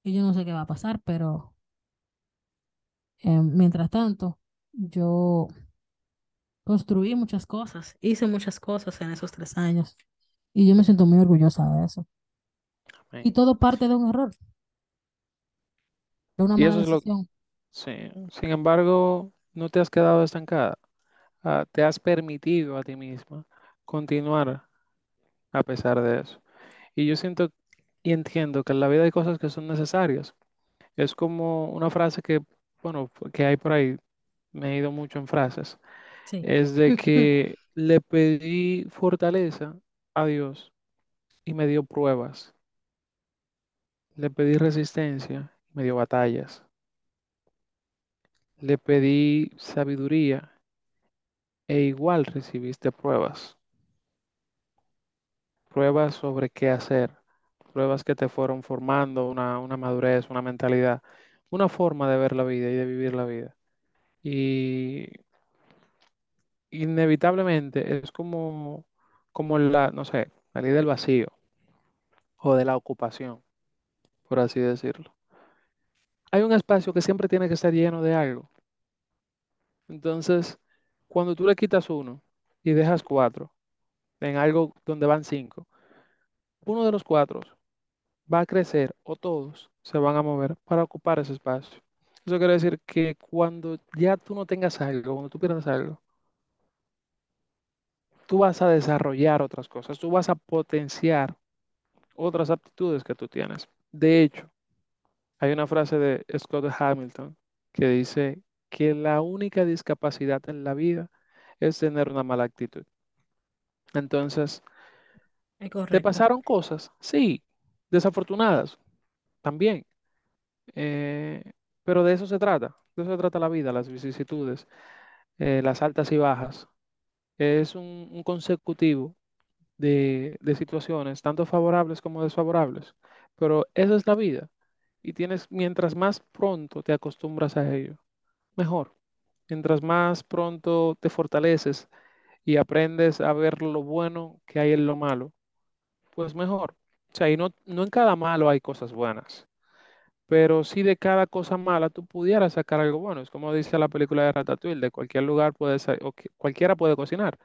Y yo no sé qué va a pasar, pero em, mientras tanto, yo construí muchas cosas, hice muchas cosas en esos tres años. Y yo me siento muy orgullosa de eso. Y todo parte de un error, de una Y mala eso es lo, sí. Sin embargo, no te has quedado estancada. Ah, te has permitido a ti misma continuar a pesar de eso. Y yo siento y entiendo que en la vida hay cosas que son necesarias. Es como una frase que, bueno, que hay por ahí, me he ido mucho en frases, Sí. es de <laughs> que le pedí fortaleza a Dios y me dio pruebas. Le pedí resistencia y me dio batallas. Le pedí sabiduría e igual recibiste pruebas. Pruebas sobre qué hacer. Pruebas que te fueron formando una, una madurez, una mentalidad, una forma de ver la vida y de vivir la vida. Y inevitablemente es como, como la, no sé, la ley del vacío o de la ocupación, por así decirlo. Hay un espacio que siempre tiene que estar lleno de algo. Entonces, cuando tú le quitas uno y dejas cuatro en algo donde van cinco, uno de los cuatro va a crecer o todos se van a mover para ocupar ese espacio. Eso quiere decir que cuando ya tú no tengas algo, cuando tú pierdas algo, tú vas a desarrollar otras cosas, tú vas a potenciar otras aptitudes que tú tienes. De hecho, hay una frase de Scott Hamilton que dice que la única discapacidad en la vida es tener una mala actitud. Entonces, Es ¿te pasaron cosas? Sí, desafortunadas también. Eh, pero de eso se trata, de eso se trata la vida, las vicisitudes, eh, las altas y bajas. Es un, consecutivo de, de situaciones, tanto favorables como desfavorables. Pero esa es la vida. Y tienes, mientras más pronto te acostumbras a ello, mejor. Mientras más pronto te fortaleces y aprendes a ver lo bueno que hay en lo malo, pues mejor. O sea, y no, no en cada malo hay cosas buenas. Pero si de cada cosa mala tú pudieras sacar algo bueno, es como dice la película de Ratatouille, de cualquier lugar puede sa- o que- cualquiera puede cocinar.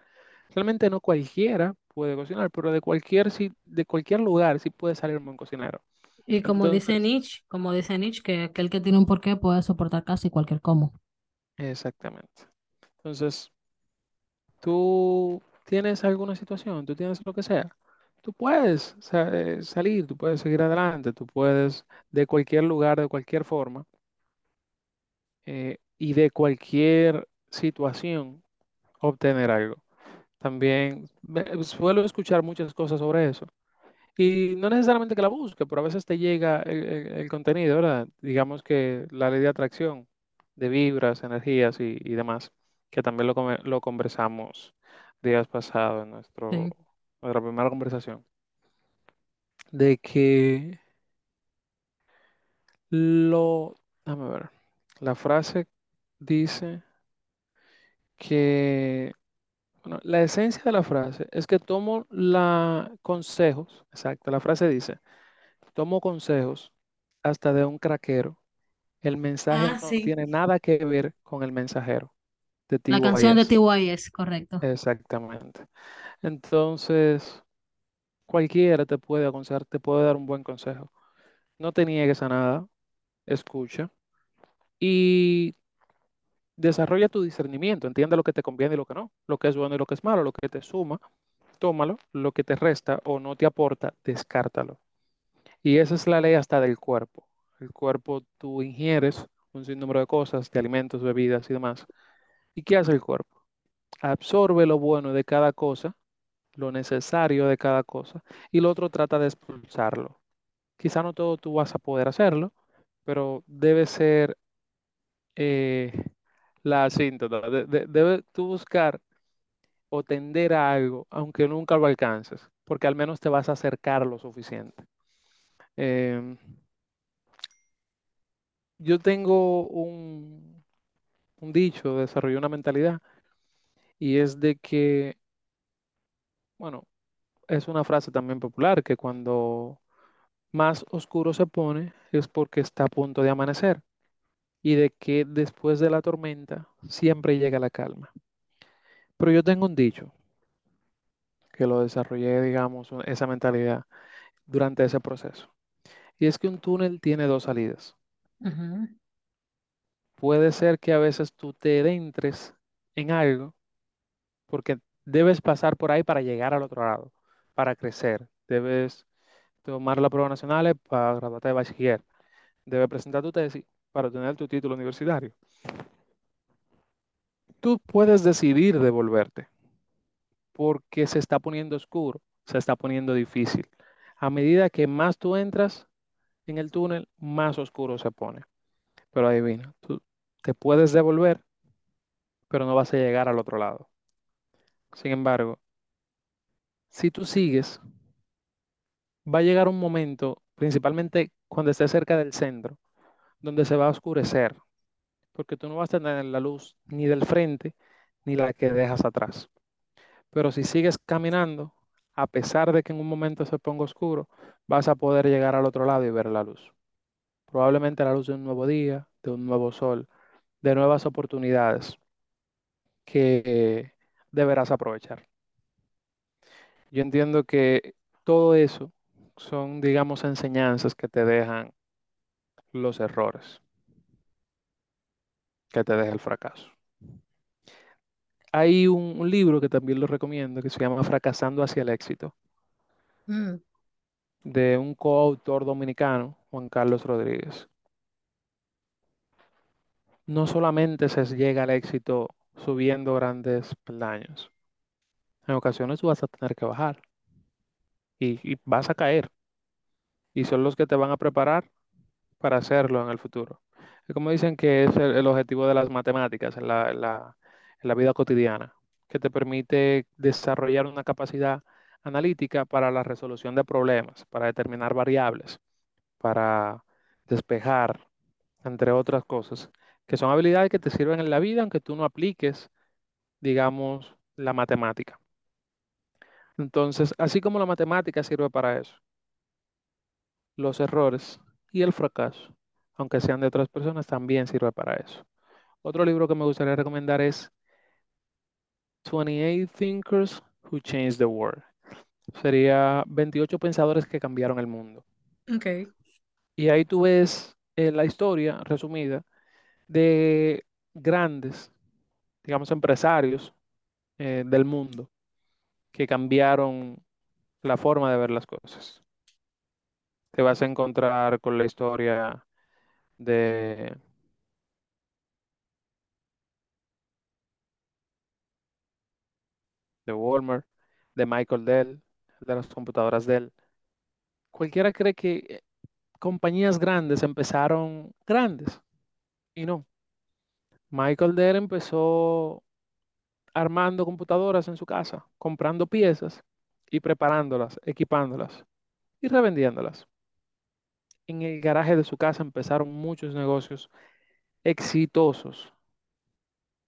Realmente no cualquiera puede cocinar, pero de cualquier, si- de cualquier lugar sí puede salir un buen cocinero. Y como dice Nietzsche, como dice Nietzsche, que aquel que tiene un porqué puede soportar casi cualquier cómo. exactamente. Entonces, tú tienes alguna situación, tú tienes lo que sea, tú puedes eh, salir, tú puedes seguir adelante, tú puedes de cualquier lugar, de cualquier forma eh, y de cualquier situación obtener algo. También suelo escuchar muchas cosas sobre eso. Y no necesariamente que la busque, pero a veces te llega el, contenido, ¿verdad? Digamos que la ley de atracción, de vibras, energías y, y demás, que también lo, lo conversamos días pasados en nuestro. Nuestra primera conversación, de que lo, déjame ver, la frase dice que, bueno, la esencia de la frase es que tomo la consejos, exacto, la frase dice, tomo consejos hasta de un craquero. El mensaje Ah, no sí. tiene nada que ver con el mensajero de La canción de TYS. TYS, correcto. Exactamente. Entonces, cualquiera te puede aconsejar, te puede dar un buen consejo. No te niegues a nada, escucha y desarrolla tu discernimiento. Entiende lo que te conviene y lo que no, lo que es bueno y lo que es malo, lo que te suma, tómalo, lo que te resta o no te aporta, descártalo. Y esa es la ley hasta del cuerpo. El cuerpo tú ingieres un sinnúmero de cosas, de alimentos, bebidas y demás. ¿Y qué hace el cuerpo? absorbe lo bueno de cada cosa, lo necesario de cada cosa, y lo otro trata de expulsarlo. Quizá no todo tú vas a poder hacerlo, pero debe ser eh, la asíntota. De, de- debe tú buscar o tender a algo, aunque nunca lo alcances, porque al menos te vas a acercar lo suficiente. Em, yo tengo un, un dicho, desarrollé una mentalidad, y es de que, bueno, es una frase también popular, que cuando más oscuro se pone es porque está a punto de amanecer y de que después de la tormenta siempre llega la calma. Pero yo tengo un dicho que lo desarrollé, digamos, esa mentalidad durante ese proceso. Y es que un túnel tiene dos salidas. Puede ser que a veces tú te adentres en algo porque debes pasar por ahí para llegar al otro lado, para crecer. Debes tomar la prueba nacional para graduarte de bachiller. Debes presentar tu tesis para obtener tu título universitario. Tú puedes decidir devolverte porque se está poniendo oscuro, se está poniendo difícil. A medida que más tú entras en el túnel, más oscuro se pone. Pero adivina, tú te puedes devolver, pero no vas a llegar al otro lado. Sin embargo, si tú sigues, va a llegar un momento, principalmente cuando estés cerca del centro, donde se va a oscurecer, porque tú no vas a tener la luz ni del frente ni la que dejas atrás. Pero si sigues caminando, a pesar de que en un momento se ponga oscuro, vas a poder llegar al otro lado y ver la luz. Probablemente la luz de un nuevo día, de un nuevo sol, de nuevas oportunidades que deberás aprovechar. Yo entiendo que todo eso son, digamos, enseñanzas que te dejan los errores, que te deja el fracaso. Hay un, un libro que también lo recomiendo que se llama Fracasando hacia el éxito, Mm, de un coautor dominicano, Juan Carlos Rodríguez. no solamente se llega al éxito subiendo grandes peldaños. En ocasiones vas a tener que bajar y, vas a caer. Y son los que te van a preparar para hacerlo en el futuro. Es como dicen que es el, objetivo de las matemáticas en la vida cotidiana, que te permite desarrollar una capacidad analítica para la resolución de problemas, para determinar variables, para despejar, entre otras cosas, que son habilidades que te sirven en la vida aunque tú no apliques digamos, la matemática. Entonces, así como la matemática sirve para eso, los errores y el fracaso, aunque sean de otras personas, también sirve para eso. Otro libro que me gustaría recomendar es 28 Thinkers Who Changed the World. Sería 28 pensadores que cambiaron el mundo. ok. Y ahí tú ves eh, la historia resumida de grandes digamos, empresarios eh, del mundo que cambiaron la forma de ver las cosas. Te vas a encontrar con la historia de, de Walmart, de Michael Dell, de las computadoras Dell. Cualquiera cree que eh, compañías grandes empezaron grandes y no. Michael Dell empezó armando computadoras en su casa, comprando piezas y preparándolas, equipándolas y revendiéndolas. En el garaje de su casa empezaron muchos negocios exitosos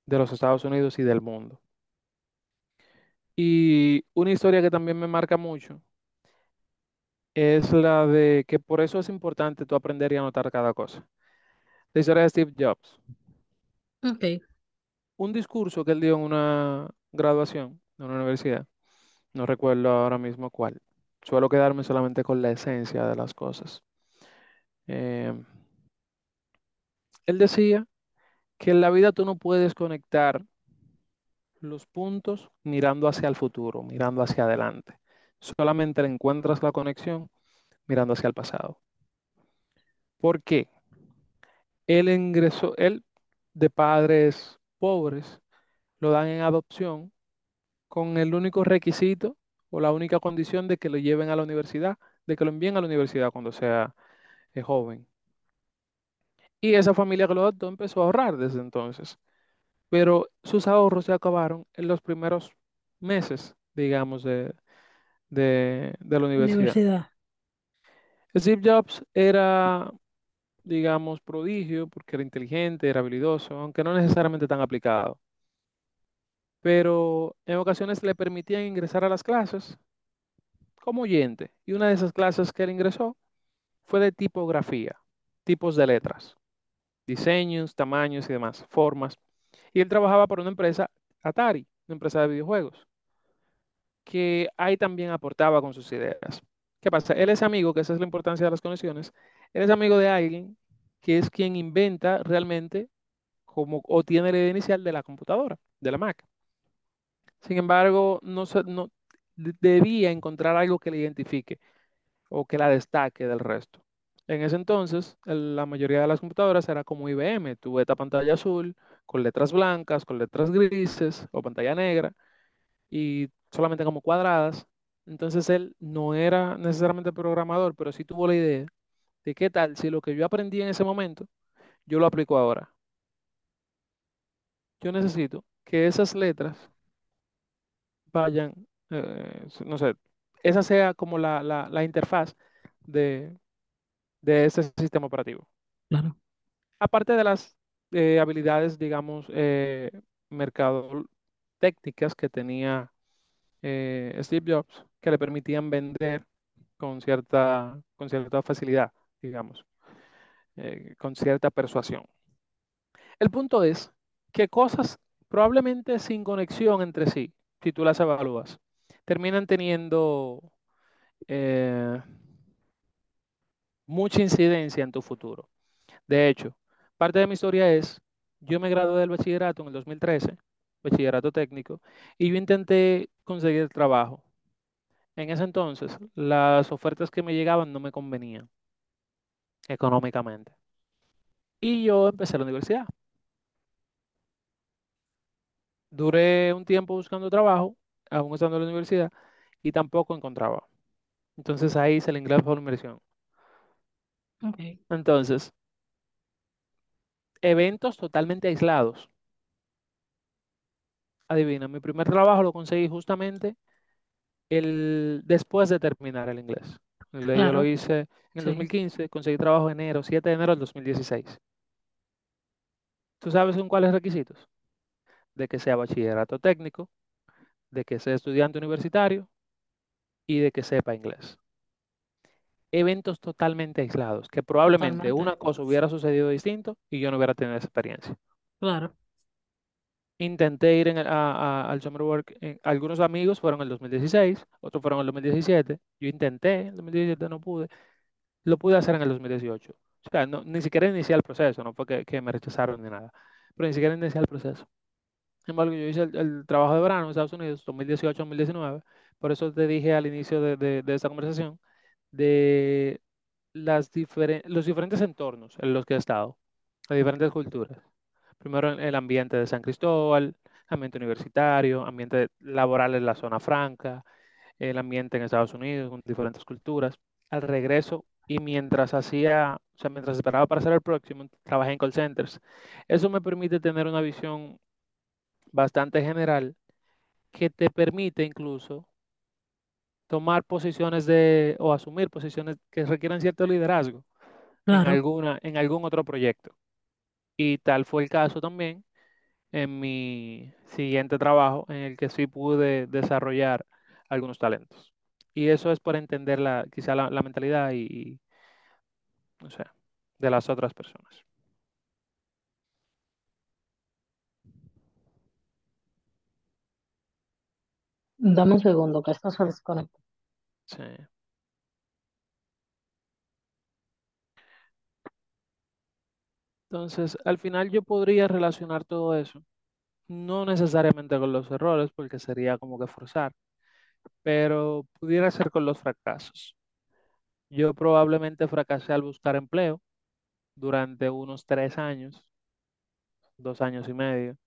de los Estados Unidos y del mundo. Y una historia que también me marca mucho es la de que por eso es importante tú aprender y anotar cada cosa. La historia de Steve Jobs. Ok. Un discurso que él dio en una graduación de una universidad, no recuerdo ahora mismo cuál. Suelo quedarme solamente con la esencia de las cosas. Eh, él decía que en la vida tú no puedes conectar los puntos mirando hacia el futuro, mirando hacia adelante. Solamente encuentras la conexión mirando hacia el pasado. ¿Por qué? Él ingresó, él de padres pobres, lo dan en adopción con el único requisito o la única condición de que lo lleven a la universidad, de que lo envíen a la universidad cuando sea eh, joven. Y esa familia que lo adoptó empezó a ahorrar desde entonces. Pero sus ahorros se acabaron en los primeros meses, digamos, de, de, de la universidad. Universidad. Steve Jobs era, digamos, prodigio porque era inteligente, era habilidoso, aunque no necesariamente tan aplicado. Pero en ocasiones le permitían ingresar a las clases como oyente. Y una de esas clases que él ingresó fue de tipografía, tipos de letras, diseños, tamaños y demás, formas. Y él trabajaba para una empresa, Atari, una empresa de videojuegos, que ahí también aportaba con sus ideas. ¿Qué pasa? Él es amigo, que esa es la importancia de las conexiones, él es amigo de alguien que es quien inventa realmente como, o tiene la idea inicial de la computadora, de la Mac. Sin embargo, no, no de- debía encontrar algo que le identifique o que la destaque del resto. En ese entonces, la mayoría de las computadoras era como IBM, tuve esta pantalla azul, con letras blancas, con letras grises o pantalla negra y solamente como cuadradas. Entonces él no era necesariamente programador, pero sí tuvo la idea de qué tal si lo que yo aprendí en ese momento, yo lo aplico ahora. Yo necesito que esas letras vayan, eh, no sé, esa sea como la, la- la interfaz de, de ese sistema operativo. Claro. Aparte de las eh, habilidades, digamos, eh, mercado técnicas que tenía eh, Steve Jobs, que le permitían vender con cierta, con cierta facilidad, digamos, eh, con cierta persuasión. El punto es que cosas probablemente sin conexión entre sí, si tú las evalúas, terminan teniendo eh, mucha incidencia en tu futuro. De hecho, parte de mi historia es, yo me gradué del bachillerato en el 2013, bachillerato técnico, y yo intenté conseguir trabajo. En ese entonces, las ofertas que me llegaban no me convenían económicamente. Y yo empecé la universidad. Duré un tiempo buscando trabajo, aún estando en la universidad, y tampoco encontraba. Entonces ahí hice el inglés por inversión. Ok. Entonces, eventos totalmente aislados. Adivina, mi primer trabajo lo conseguí justamente el, después de terminar el inglés. El Yo lo hice en el Sí. 2015, conseguí trabajo en enero, 7 de enero del 2016. ¿Tú sabes con cuáles requisitos? De que sea bachillerato técnico, de que sea estudiante universitario y de que sepa inglés. Eventos totalmente aislados, que probablemente Totalmente. una cosa hubiera sucedido distinto y yo no hubiera tenido esa experiencia. Claro. Intenté ir en el- a- a- al Summer Work, en- algunos amigos fueron en el 2016, otros fueron en el 2017. Yo intenté, en el 2017 no pude, lo pude hacer en el 2018. O sea, no- ni siquiera inicié el proceso, no fue que, que me rechazaron ni nada, pero ni siquiera inicié el proceso. Sin embargo, yo hice el, el trabajo de verano en Estados Unidos, 2018-2019, por eso te dije al inicio de, de, de esta conversación, de las diferen- los diferentes entornos en los que he estado, las diferentes culturas. Primero el ambiente de San Cristóbal, ambiente universitario, ambiente laboral en la zona franca, el ambiente en Estados Unidos con diferentes culturas. Al regreso y mientras hacía, o sea, mientras esperaba para hacer el próximo, trabajé en call centers. Eso me permite tener una visión bastante general que te permite incluso tomar posiciones de o asumir posiciones que requieran cierto liderazgo en alguna, en algún otro proyecto. Y tal fue el caso también en mi siguiente trabajo en el que sí pude desarrollar algunos talentos. Y eso es por entender la, quizá la, la mentalidad y, y, no sé, de las otras personas. dame un segundo, que esto se desconecta. Sí, Entonces, al final yo podría relacionar todo eso, no necesariamente con los errores, porque sería como que forzar, pero pudiera ser con los fracasos. Yo probablemente fracasé al buscar empleo durante unos tres años, dos años y medio,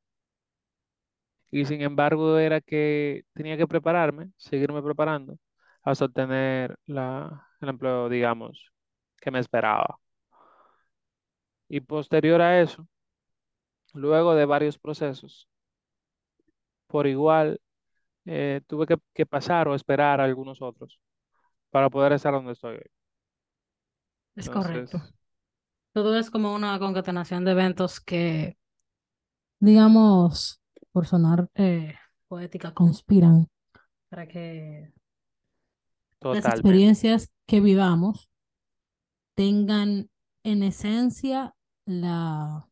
y sin embargo era que tenía que prepararme, seguirme preparando, hasta obtener la, el empleo, digamos, que me esperaba. Y posterior a eso, luego de varios procesos, por igual eh, tuve que, que pasar o esperar a algunos otros para poder estar donde estoy hoy. Es correcto. Todo es como una concatenación de eventos que, digamos, por sonar eh, poética, conspiran para que las experiencias que vivamos tengan en esencia la,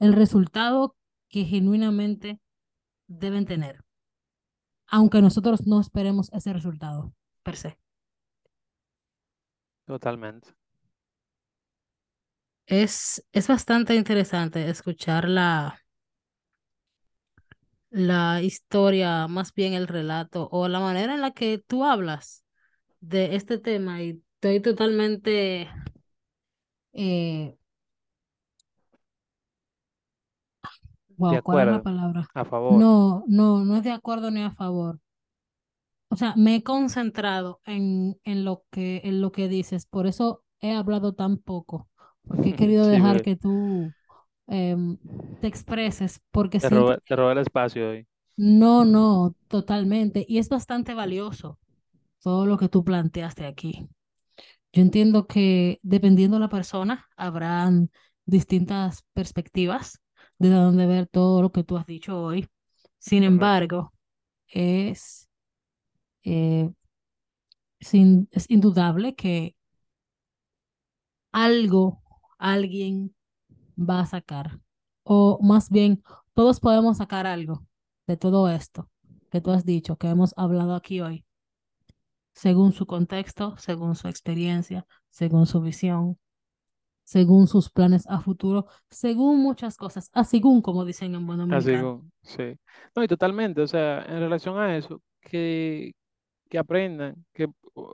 el resultado que genuinamente deben tener, aunque nosotros no esperemos ese resultado per se. totalmente. Es, es bastante interesante escuchar la, la historia, más bien el relato o la manera en la que tú hablas de este tema y estoy totalmente, eh, De wow, ¿cuál es la acuerdo, palabra? a favor, No, no, no es de acuerdo ni a favor. O sea, me he concentrado en, en lo que, en lo que dices, por eso he hablado tan poco, porque he <laughs> querido Sí, dejar que tú em, te expreses, porque te robé el espacio hoy. No, no, totalmente. Y es bastante valioso todo lo que tú planteaste aquí. Yo entiendo que dependiendo de la persona, habrán distintas perspectivas de donde ver todo lo que tú has dicho hoy. Sin embargo, es, eh, sin- es indudable que algo, alguien va a sacar. O más bien, todos podemos sacar algo de todo esto que tú has dicho, que hemos hablado aquí hoy. según su contexto, según su experiencia, según su visión, según sus planes a futuro, según muchas cosas, a según, como dicen en buen Así dominicano. como, sí. No, y totalmente, o sea, en relación a eso, que, que aprendan, que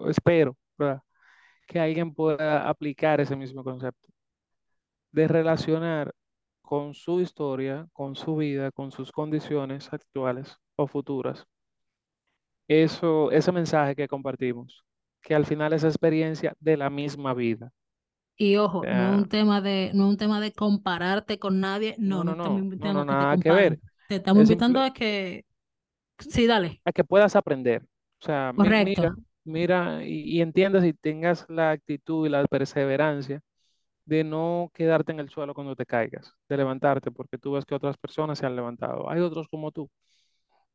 espero, ¿verdad? Que alguien pueda aplicar ese mismo concepto de relacionar con su historia, con su vida, con sus condiciones actuales o futuras, eso, ese mensaje que compartimos, que al final es experiencia de la misma vida. Y ojo, no es un tema de, no es un tema de compararte con nadie, no, no, no no, no, no, invitando no, a que te nada que ver. Te estamos Es invitando simple, a que, sí, dale, a que puedas aprender. O sea, correcto. mira, mira y, y entiendas y tengas la actitud y la perseverancia de no quedarte en el suelo cuando te caigas, de levantarte, porque tú ves que otras personas se han levantado. Hay otros como tú.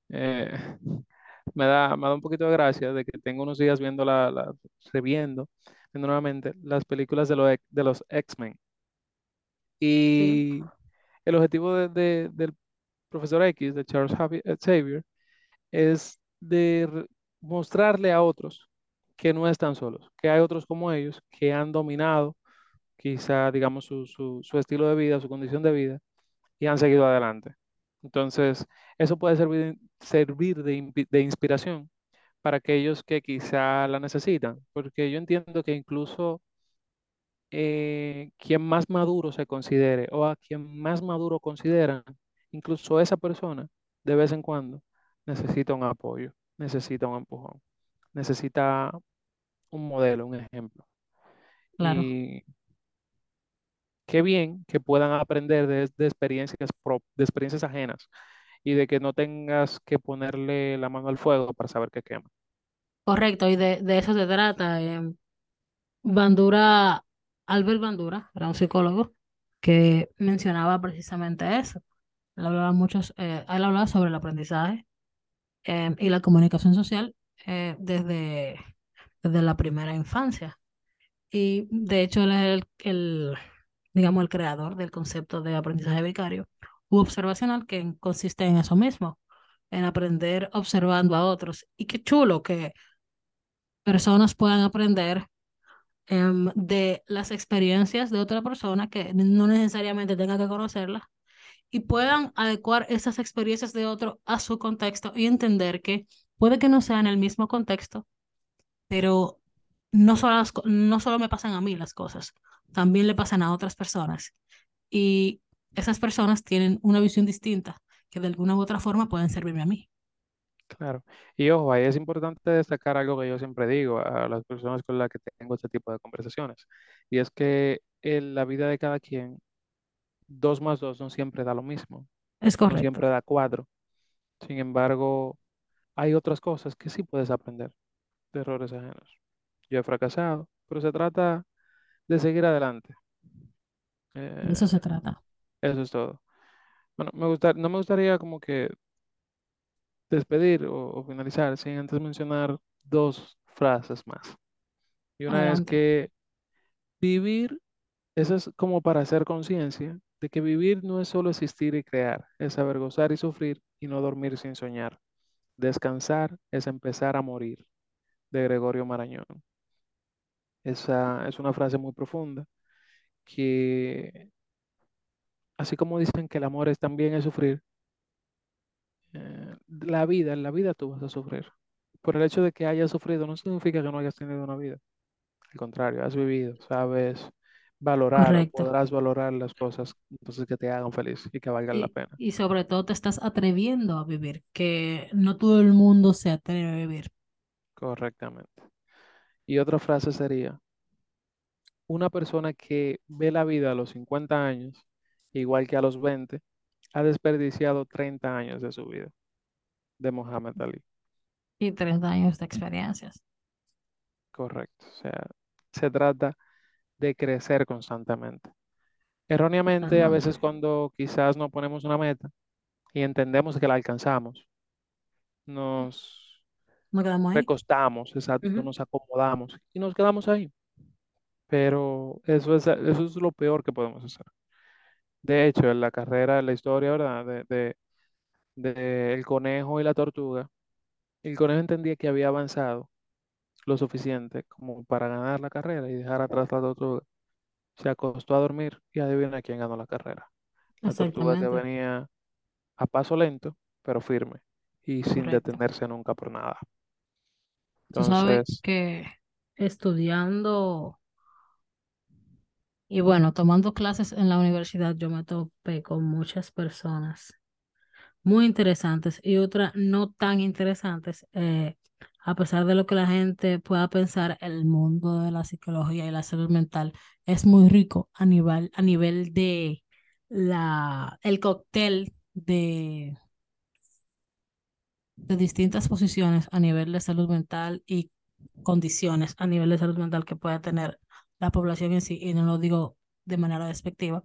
Eh, <laughs> me da, me da un poquito de gracia de que tengo unos días viendo la, la viendo nuevamente las películas de, los de los X-Men. Sí. Y el objetivo de- de- del profesor X, de Charles eh, Xavier, es de mostrarle a otros que no están solos, que hay otros como ellos que han dominado quizá, digamos, su, su, su estilo de vida, su condición de vida, y han seguido adelante. Entonces, eso puede servir, servir de, de inspiración para aquellos que quizá la necesitan, porque yo entiendo que incluso eh, quien más maduro se considere o a quien más maduro consideran, incluso esa persona, de vez en cuando, necesita un apoyo, necesita un empujón, necesita un modelo, un ejemplo. Claro, Y qué bien que puedan aprender de, de experiencias, pro- de experiencias ajenas y de que no tengas que ponerle la mano al fuego para saber que quema. correcto, y de, de eso se trata. em, Bandura, Albert Bandura, era un psicólogo que mencionaba precisamente eso. Él hablaba, muchos, eh, él hablaba sobre el aprendizaje em, y la comunicación social eh, desde, desde la primera infancia. Y de hecho, él es el, el, digamos, el creador del concepto de aprendizaje vicario observacional, que consiste en eso mismo, en aprender observando a otros. Y qué chulo que personas puedan aprender em, de las experiencias de otra persona que no necesariamente tenga que conocerla y puedan adecuar esas experiencias de otro a su contexto y entender que puede que no sea en el mismo contexto, pero no solo, no solo me pasan a mí las cosas, también le pasan a otras personas. Y esas personas tienen una visión distinta que de alguna u otra forma pueden servirme a mí. Claro. Y ojo, ahí es importante destacar algo que yo siempre digo a las personas con las que tengo este tipo de conversaciones. Y es que en la vida de cada quien, dos más dos no siempre da lo mismo, Es no correcto. siempre da cuatro. Sin embargo, hay otras cosas que sí puedes aprender de errores ajenos. Yo he fracasado, pero se trata de seguir adelante. De eso se Eh, trata. Eso es todo. Bueno, me gusta, no me gustaría como que despedir o, o finalizar sin antes mencionar dos frases más. Y una es que vivir, eso es como para hacer conciencia de que vivir no es solo existir y crear, es saber gozar y sufrir y no dormir sin soñar. Descansar es empezar a morir, de Gregorio Marañón. Esa es una frase muy profunda que, así como dicen que el amor es también es sufrir, eh, la vida, en la vida tú vas a sufrir. Por el hecho de que hayas sufrido no significa que no hayas tenido una vida. Al contrario, has vivido, sabes valorar Correcto. podrás valorar las cosas entonces que te hagan feliz y que valgan la pena. y sobre todo te estás atreviendo a vivir, que no todo el mundo se atreve a vivir. Correctamente. Y otra frase sería, una persona que ve la vida a los 50 años, igual que a los 20, ha desperdiciado 30 años de su vida, de Mohamed Ali. Y 30 años de experiencias. Correcto. O sea, se trata de crecer constantemente. Erróneamente, a veces cuando quizás no ponemos una meta y entendemos que la alcanzamos, nos Nos quedamos ahí. recostamos, exacto, nos acomodamos y nos quedamos ahí. Pero eso es, eso es lo peor que podemos hacer. De hecho, en la carrera, en la historia, ¿verdad? De, de, de el conejo y la tortuga, el conejo entendía que había avanzado lo suficiente como para ganar la carrera y dejar atrás la tortuga. Se acostó a dormir y adivina quién ganó la carrera. La tortuga que venía a paso lento, pero firme y sin Correcto. detenerse nunca por nada. Tú sabes Entonces, que estudiando y bueno, tomando clases en la universidad, yo me topé con muchas personas muy interesantes y otras no tan interesantes. eh, a pesar de lo que la gente pueda pensar, el mundo de la psicología y la salud mental es muy rico a nivel, a nivel de la, el cóctel de, de distintas posiciones a nivel de salud mental y condiciones a nivel de salud mental que pueda tener la población en sí, y no lo digo de manera despectiva,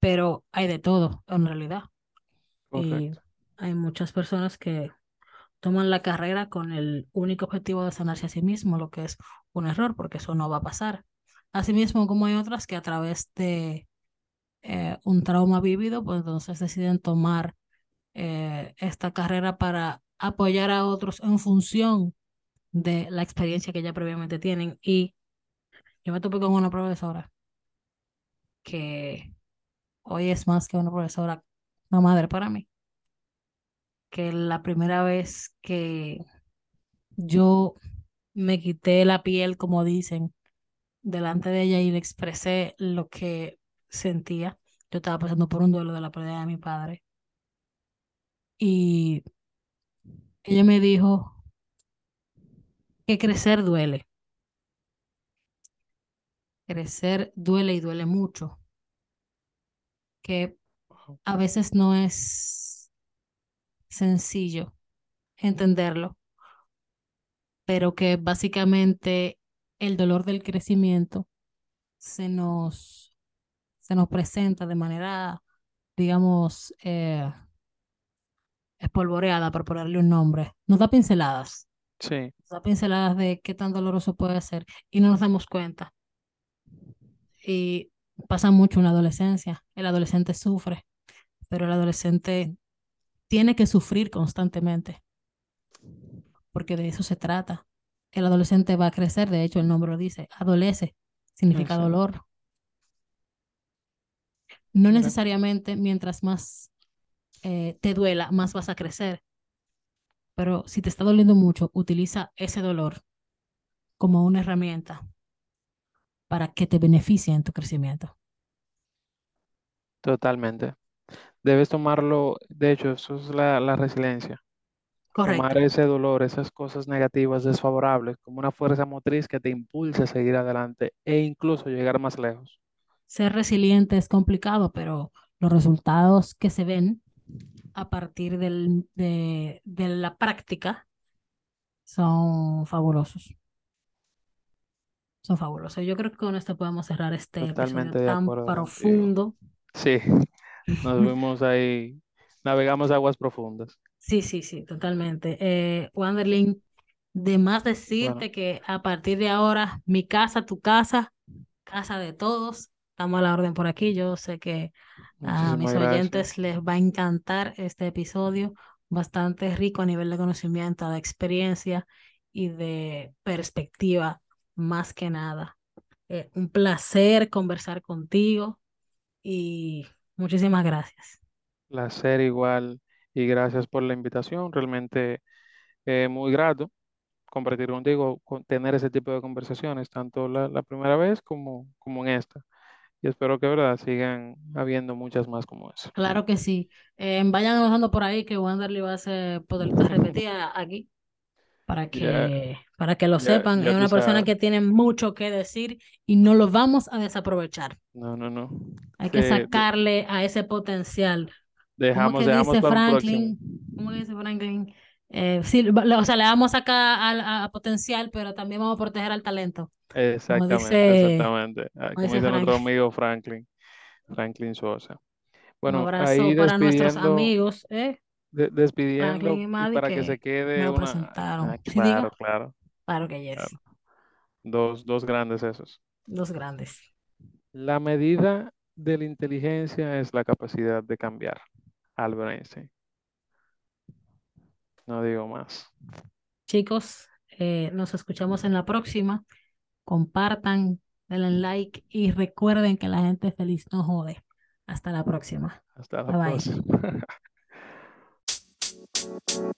pero hay de todo en realidad. Y hay muchas personas que toman la carrera con el único objetivo de sanarse a sí mismo, lo que es un error, porque eso no va a pasar. Asimismo, como hay otras que a través de eh, un trauma vivido, pues entonces deciden tomar eh, esta carrera para apoyar a otros en función de la experiencia que ya previamente tienen. Y yo me topé con una profesora que hoy es más que una profesora, una madre para mí. Que la primera vez que yo me quité la piel, como dicen, delante de ella y le expresé lo que sentía. Yo estaba pasando por un duelo de la pérdida de mi padre. Y ella me dijo que crecer duele. Crecer duele y duele mucho. Que a veces no es sencillo entenderlo, pero que básicamente el dolor del crecimiento se nos, se nos presenta de manera, digamos, eh, espolvoreada, por ponerle un nombre. Nos da pinceladas. Sí, Nos da pinceladas de qué tan doloroso puede ser y no nos damos cuenta. Y pasa mucho en la adolescencia. El adolescente sufre, pero el adolescente tiene que sufrir constantemente, porque de eso se trata. El adolescente va a crecer, de hecho el nombre lo dice, adolece, significa dolor. No necesariamente mientras más eh, te duela, más vas a crecer. Pero si te está doliendo mucho, utiliza ese dolor como una herramienta para que te beneficie en tu crecimiento. totalmente. Debes tomarlo, de hecho, eso es la, la resiliencia. Tomar Correcto. ese dolor, esas cosas negativas, desfavorables, como una fuerza motriz que te impulse a seguir adelante e incluso llegar más lejos. Ser resiliente es complicado, pero los resultados que se ven a partir del- de, de la práctica son fabulosos. Son fabulosos. Yo creo que con esto podemos cerrar este episodio Totalmente tan acuerdo profundo. Sí, nos <laughs> fuimos ahí, navegamos aguas profundas. Sí, sí, sí, totalmente. Eh, Wanderlin, de más Bueno, decirte que a partir de ahora, mi casa, tu casa, casa de todos, estamos a la orden por aquí. Yo sé que a mis gracias. oyentes les va a encantar este episodio, bastante rico a nivel de conocimiento, de experiencia y de perspectiva, más que nada. Eh, un placer conversar contigo y muchísimas gracias. Placer igual y gracias por la invitación. Realmente eh, muy grato compartir contigo, con- tener ese tipo de conversaciones, tanto la, la primera vez como, como en esta. Y espero que, verdad, sigan habiendo muchas más como esa. Claro que sí. Eh, vayan anotando por ahí que Wanderly va a ser poderita repetida aquí para que, para que lo ya, sepan. Es una persona sabes. que tiene mucho que decir y no lo vamos a desaprovechar. No, no, no. Hay que Sí, de- sacarle a ese potencial. ¿Cómo dejamos, que dejamos dice un. Franklin? ¿Cómo que dice Franklin? Eh, sí, o sea, le vamos a sacar a, a potencial, pero también vamos a proteger al talento. Como Exactamente, dice, exactamente. Ah, como Como dice dice nuestro amigo Franklin, Franklin Sosa. Un Bueno, abrazo ahí para nuestros amigos, ¿eh? De- despidiendo para que se que me quede lo una... presentaron. Ah, <laughs> claro, claro, Claro que yes. claro. Dos, dos grandes esos. Dos grandes. La medida de la inteligencia es la capacidad de cambiar. Albert Einstein. No digo más. Chicos, eh, nos escuchamos en la próxima. Compartan, denle like y recuerden que la gente feliz no jode. Hasta la próxima. Hasta Bye la bye. <laughs> Thank you.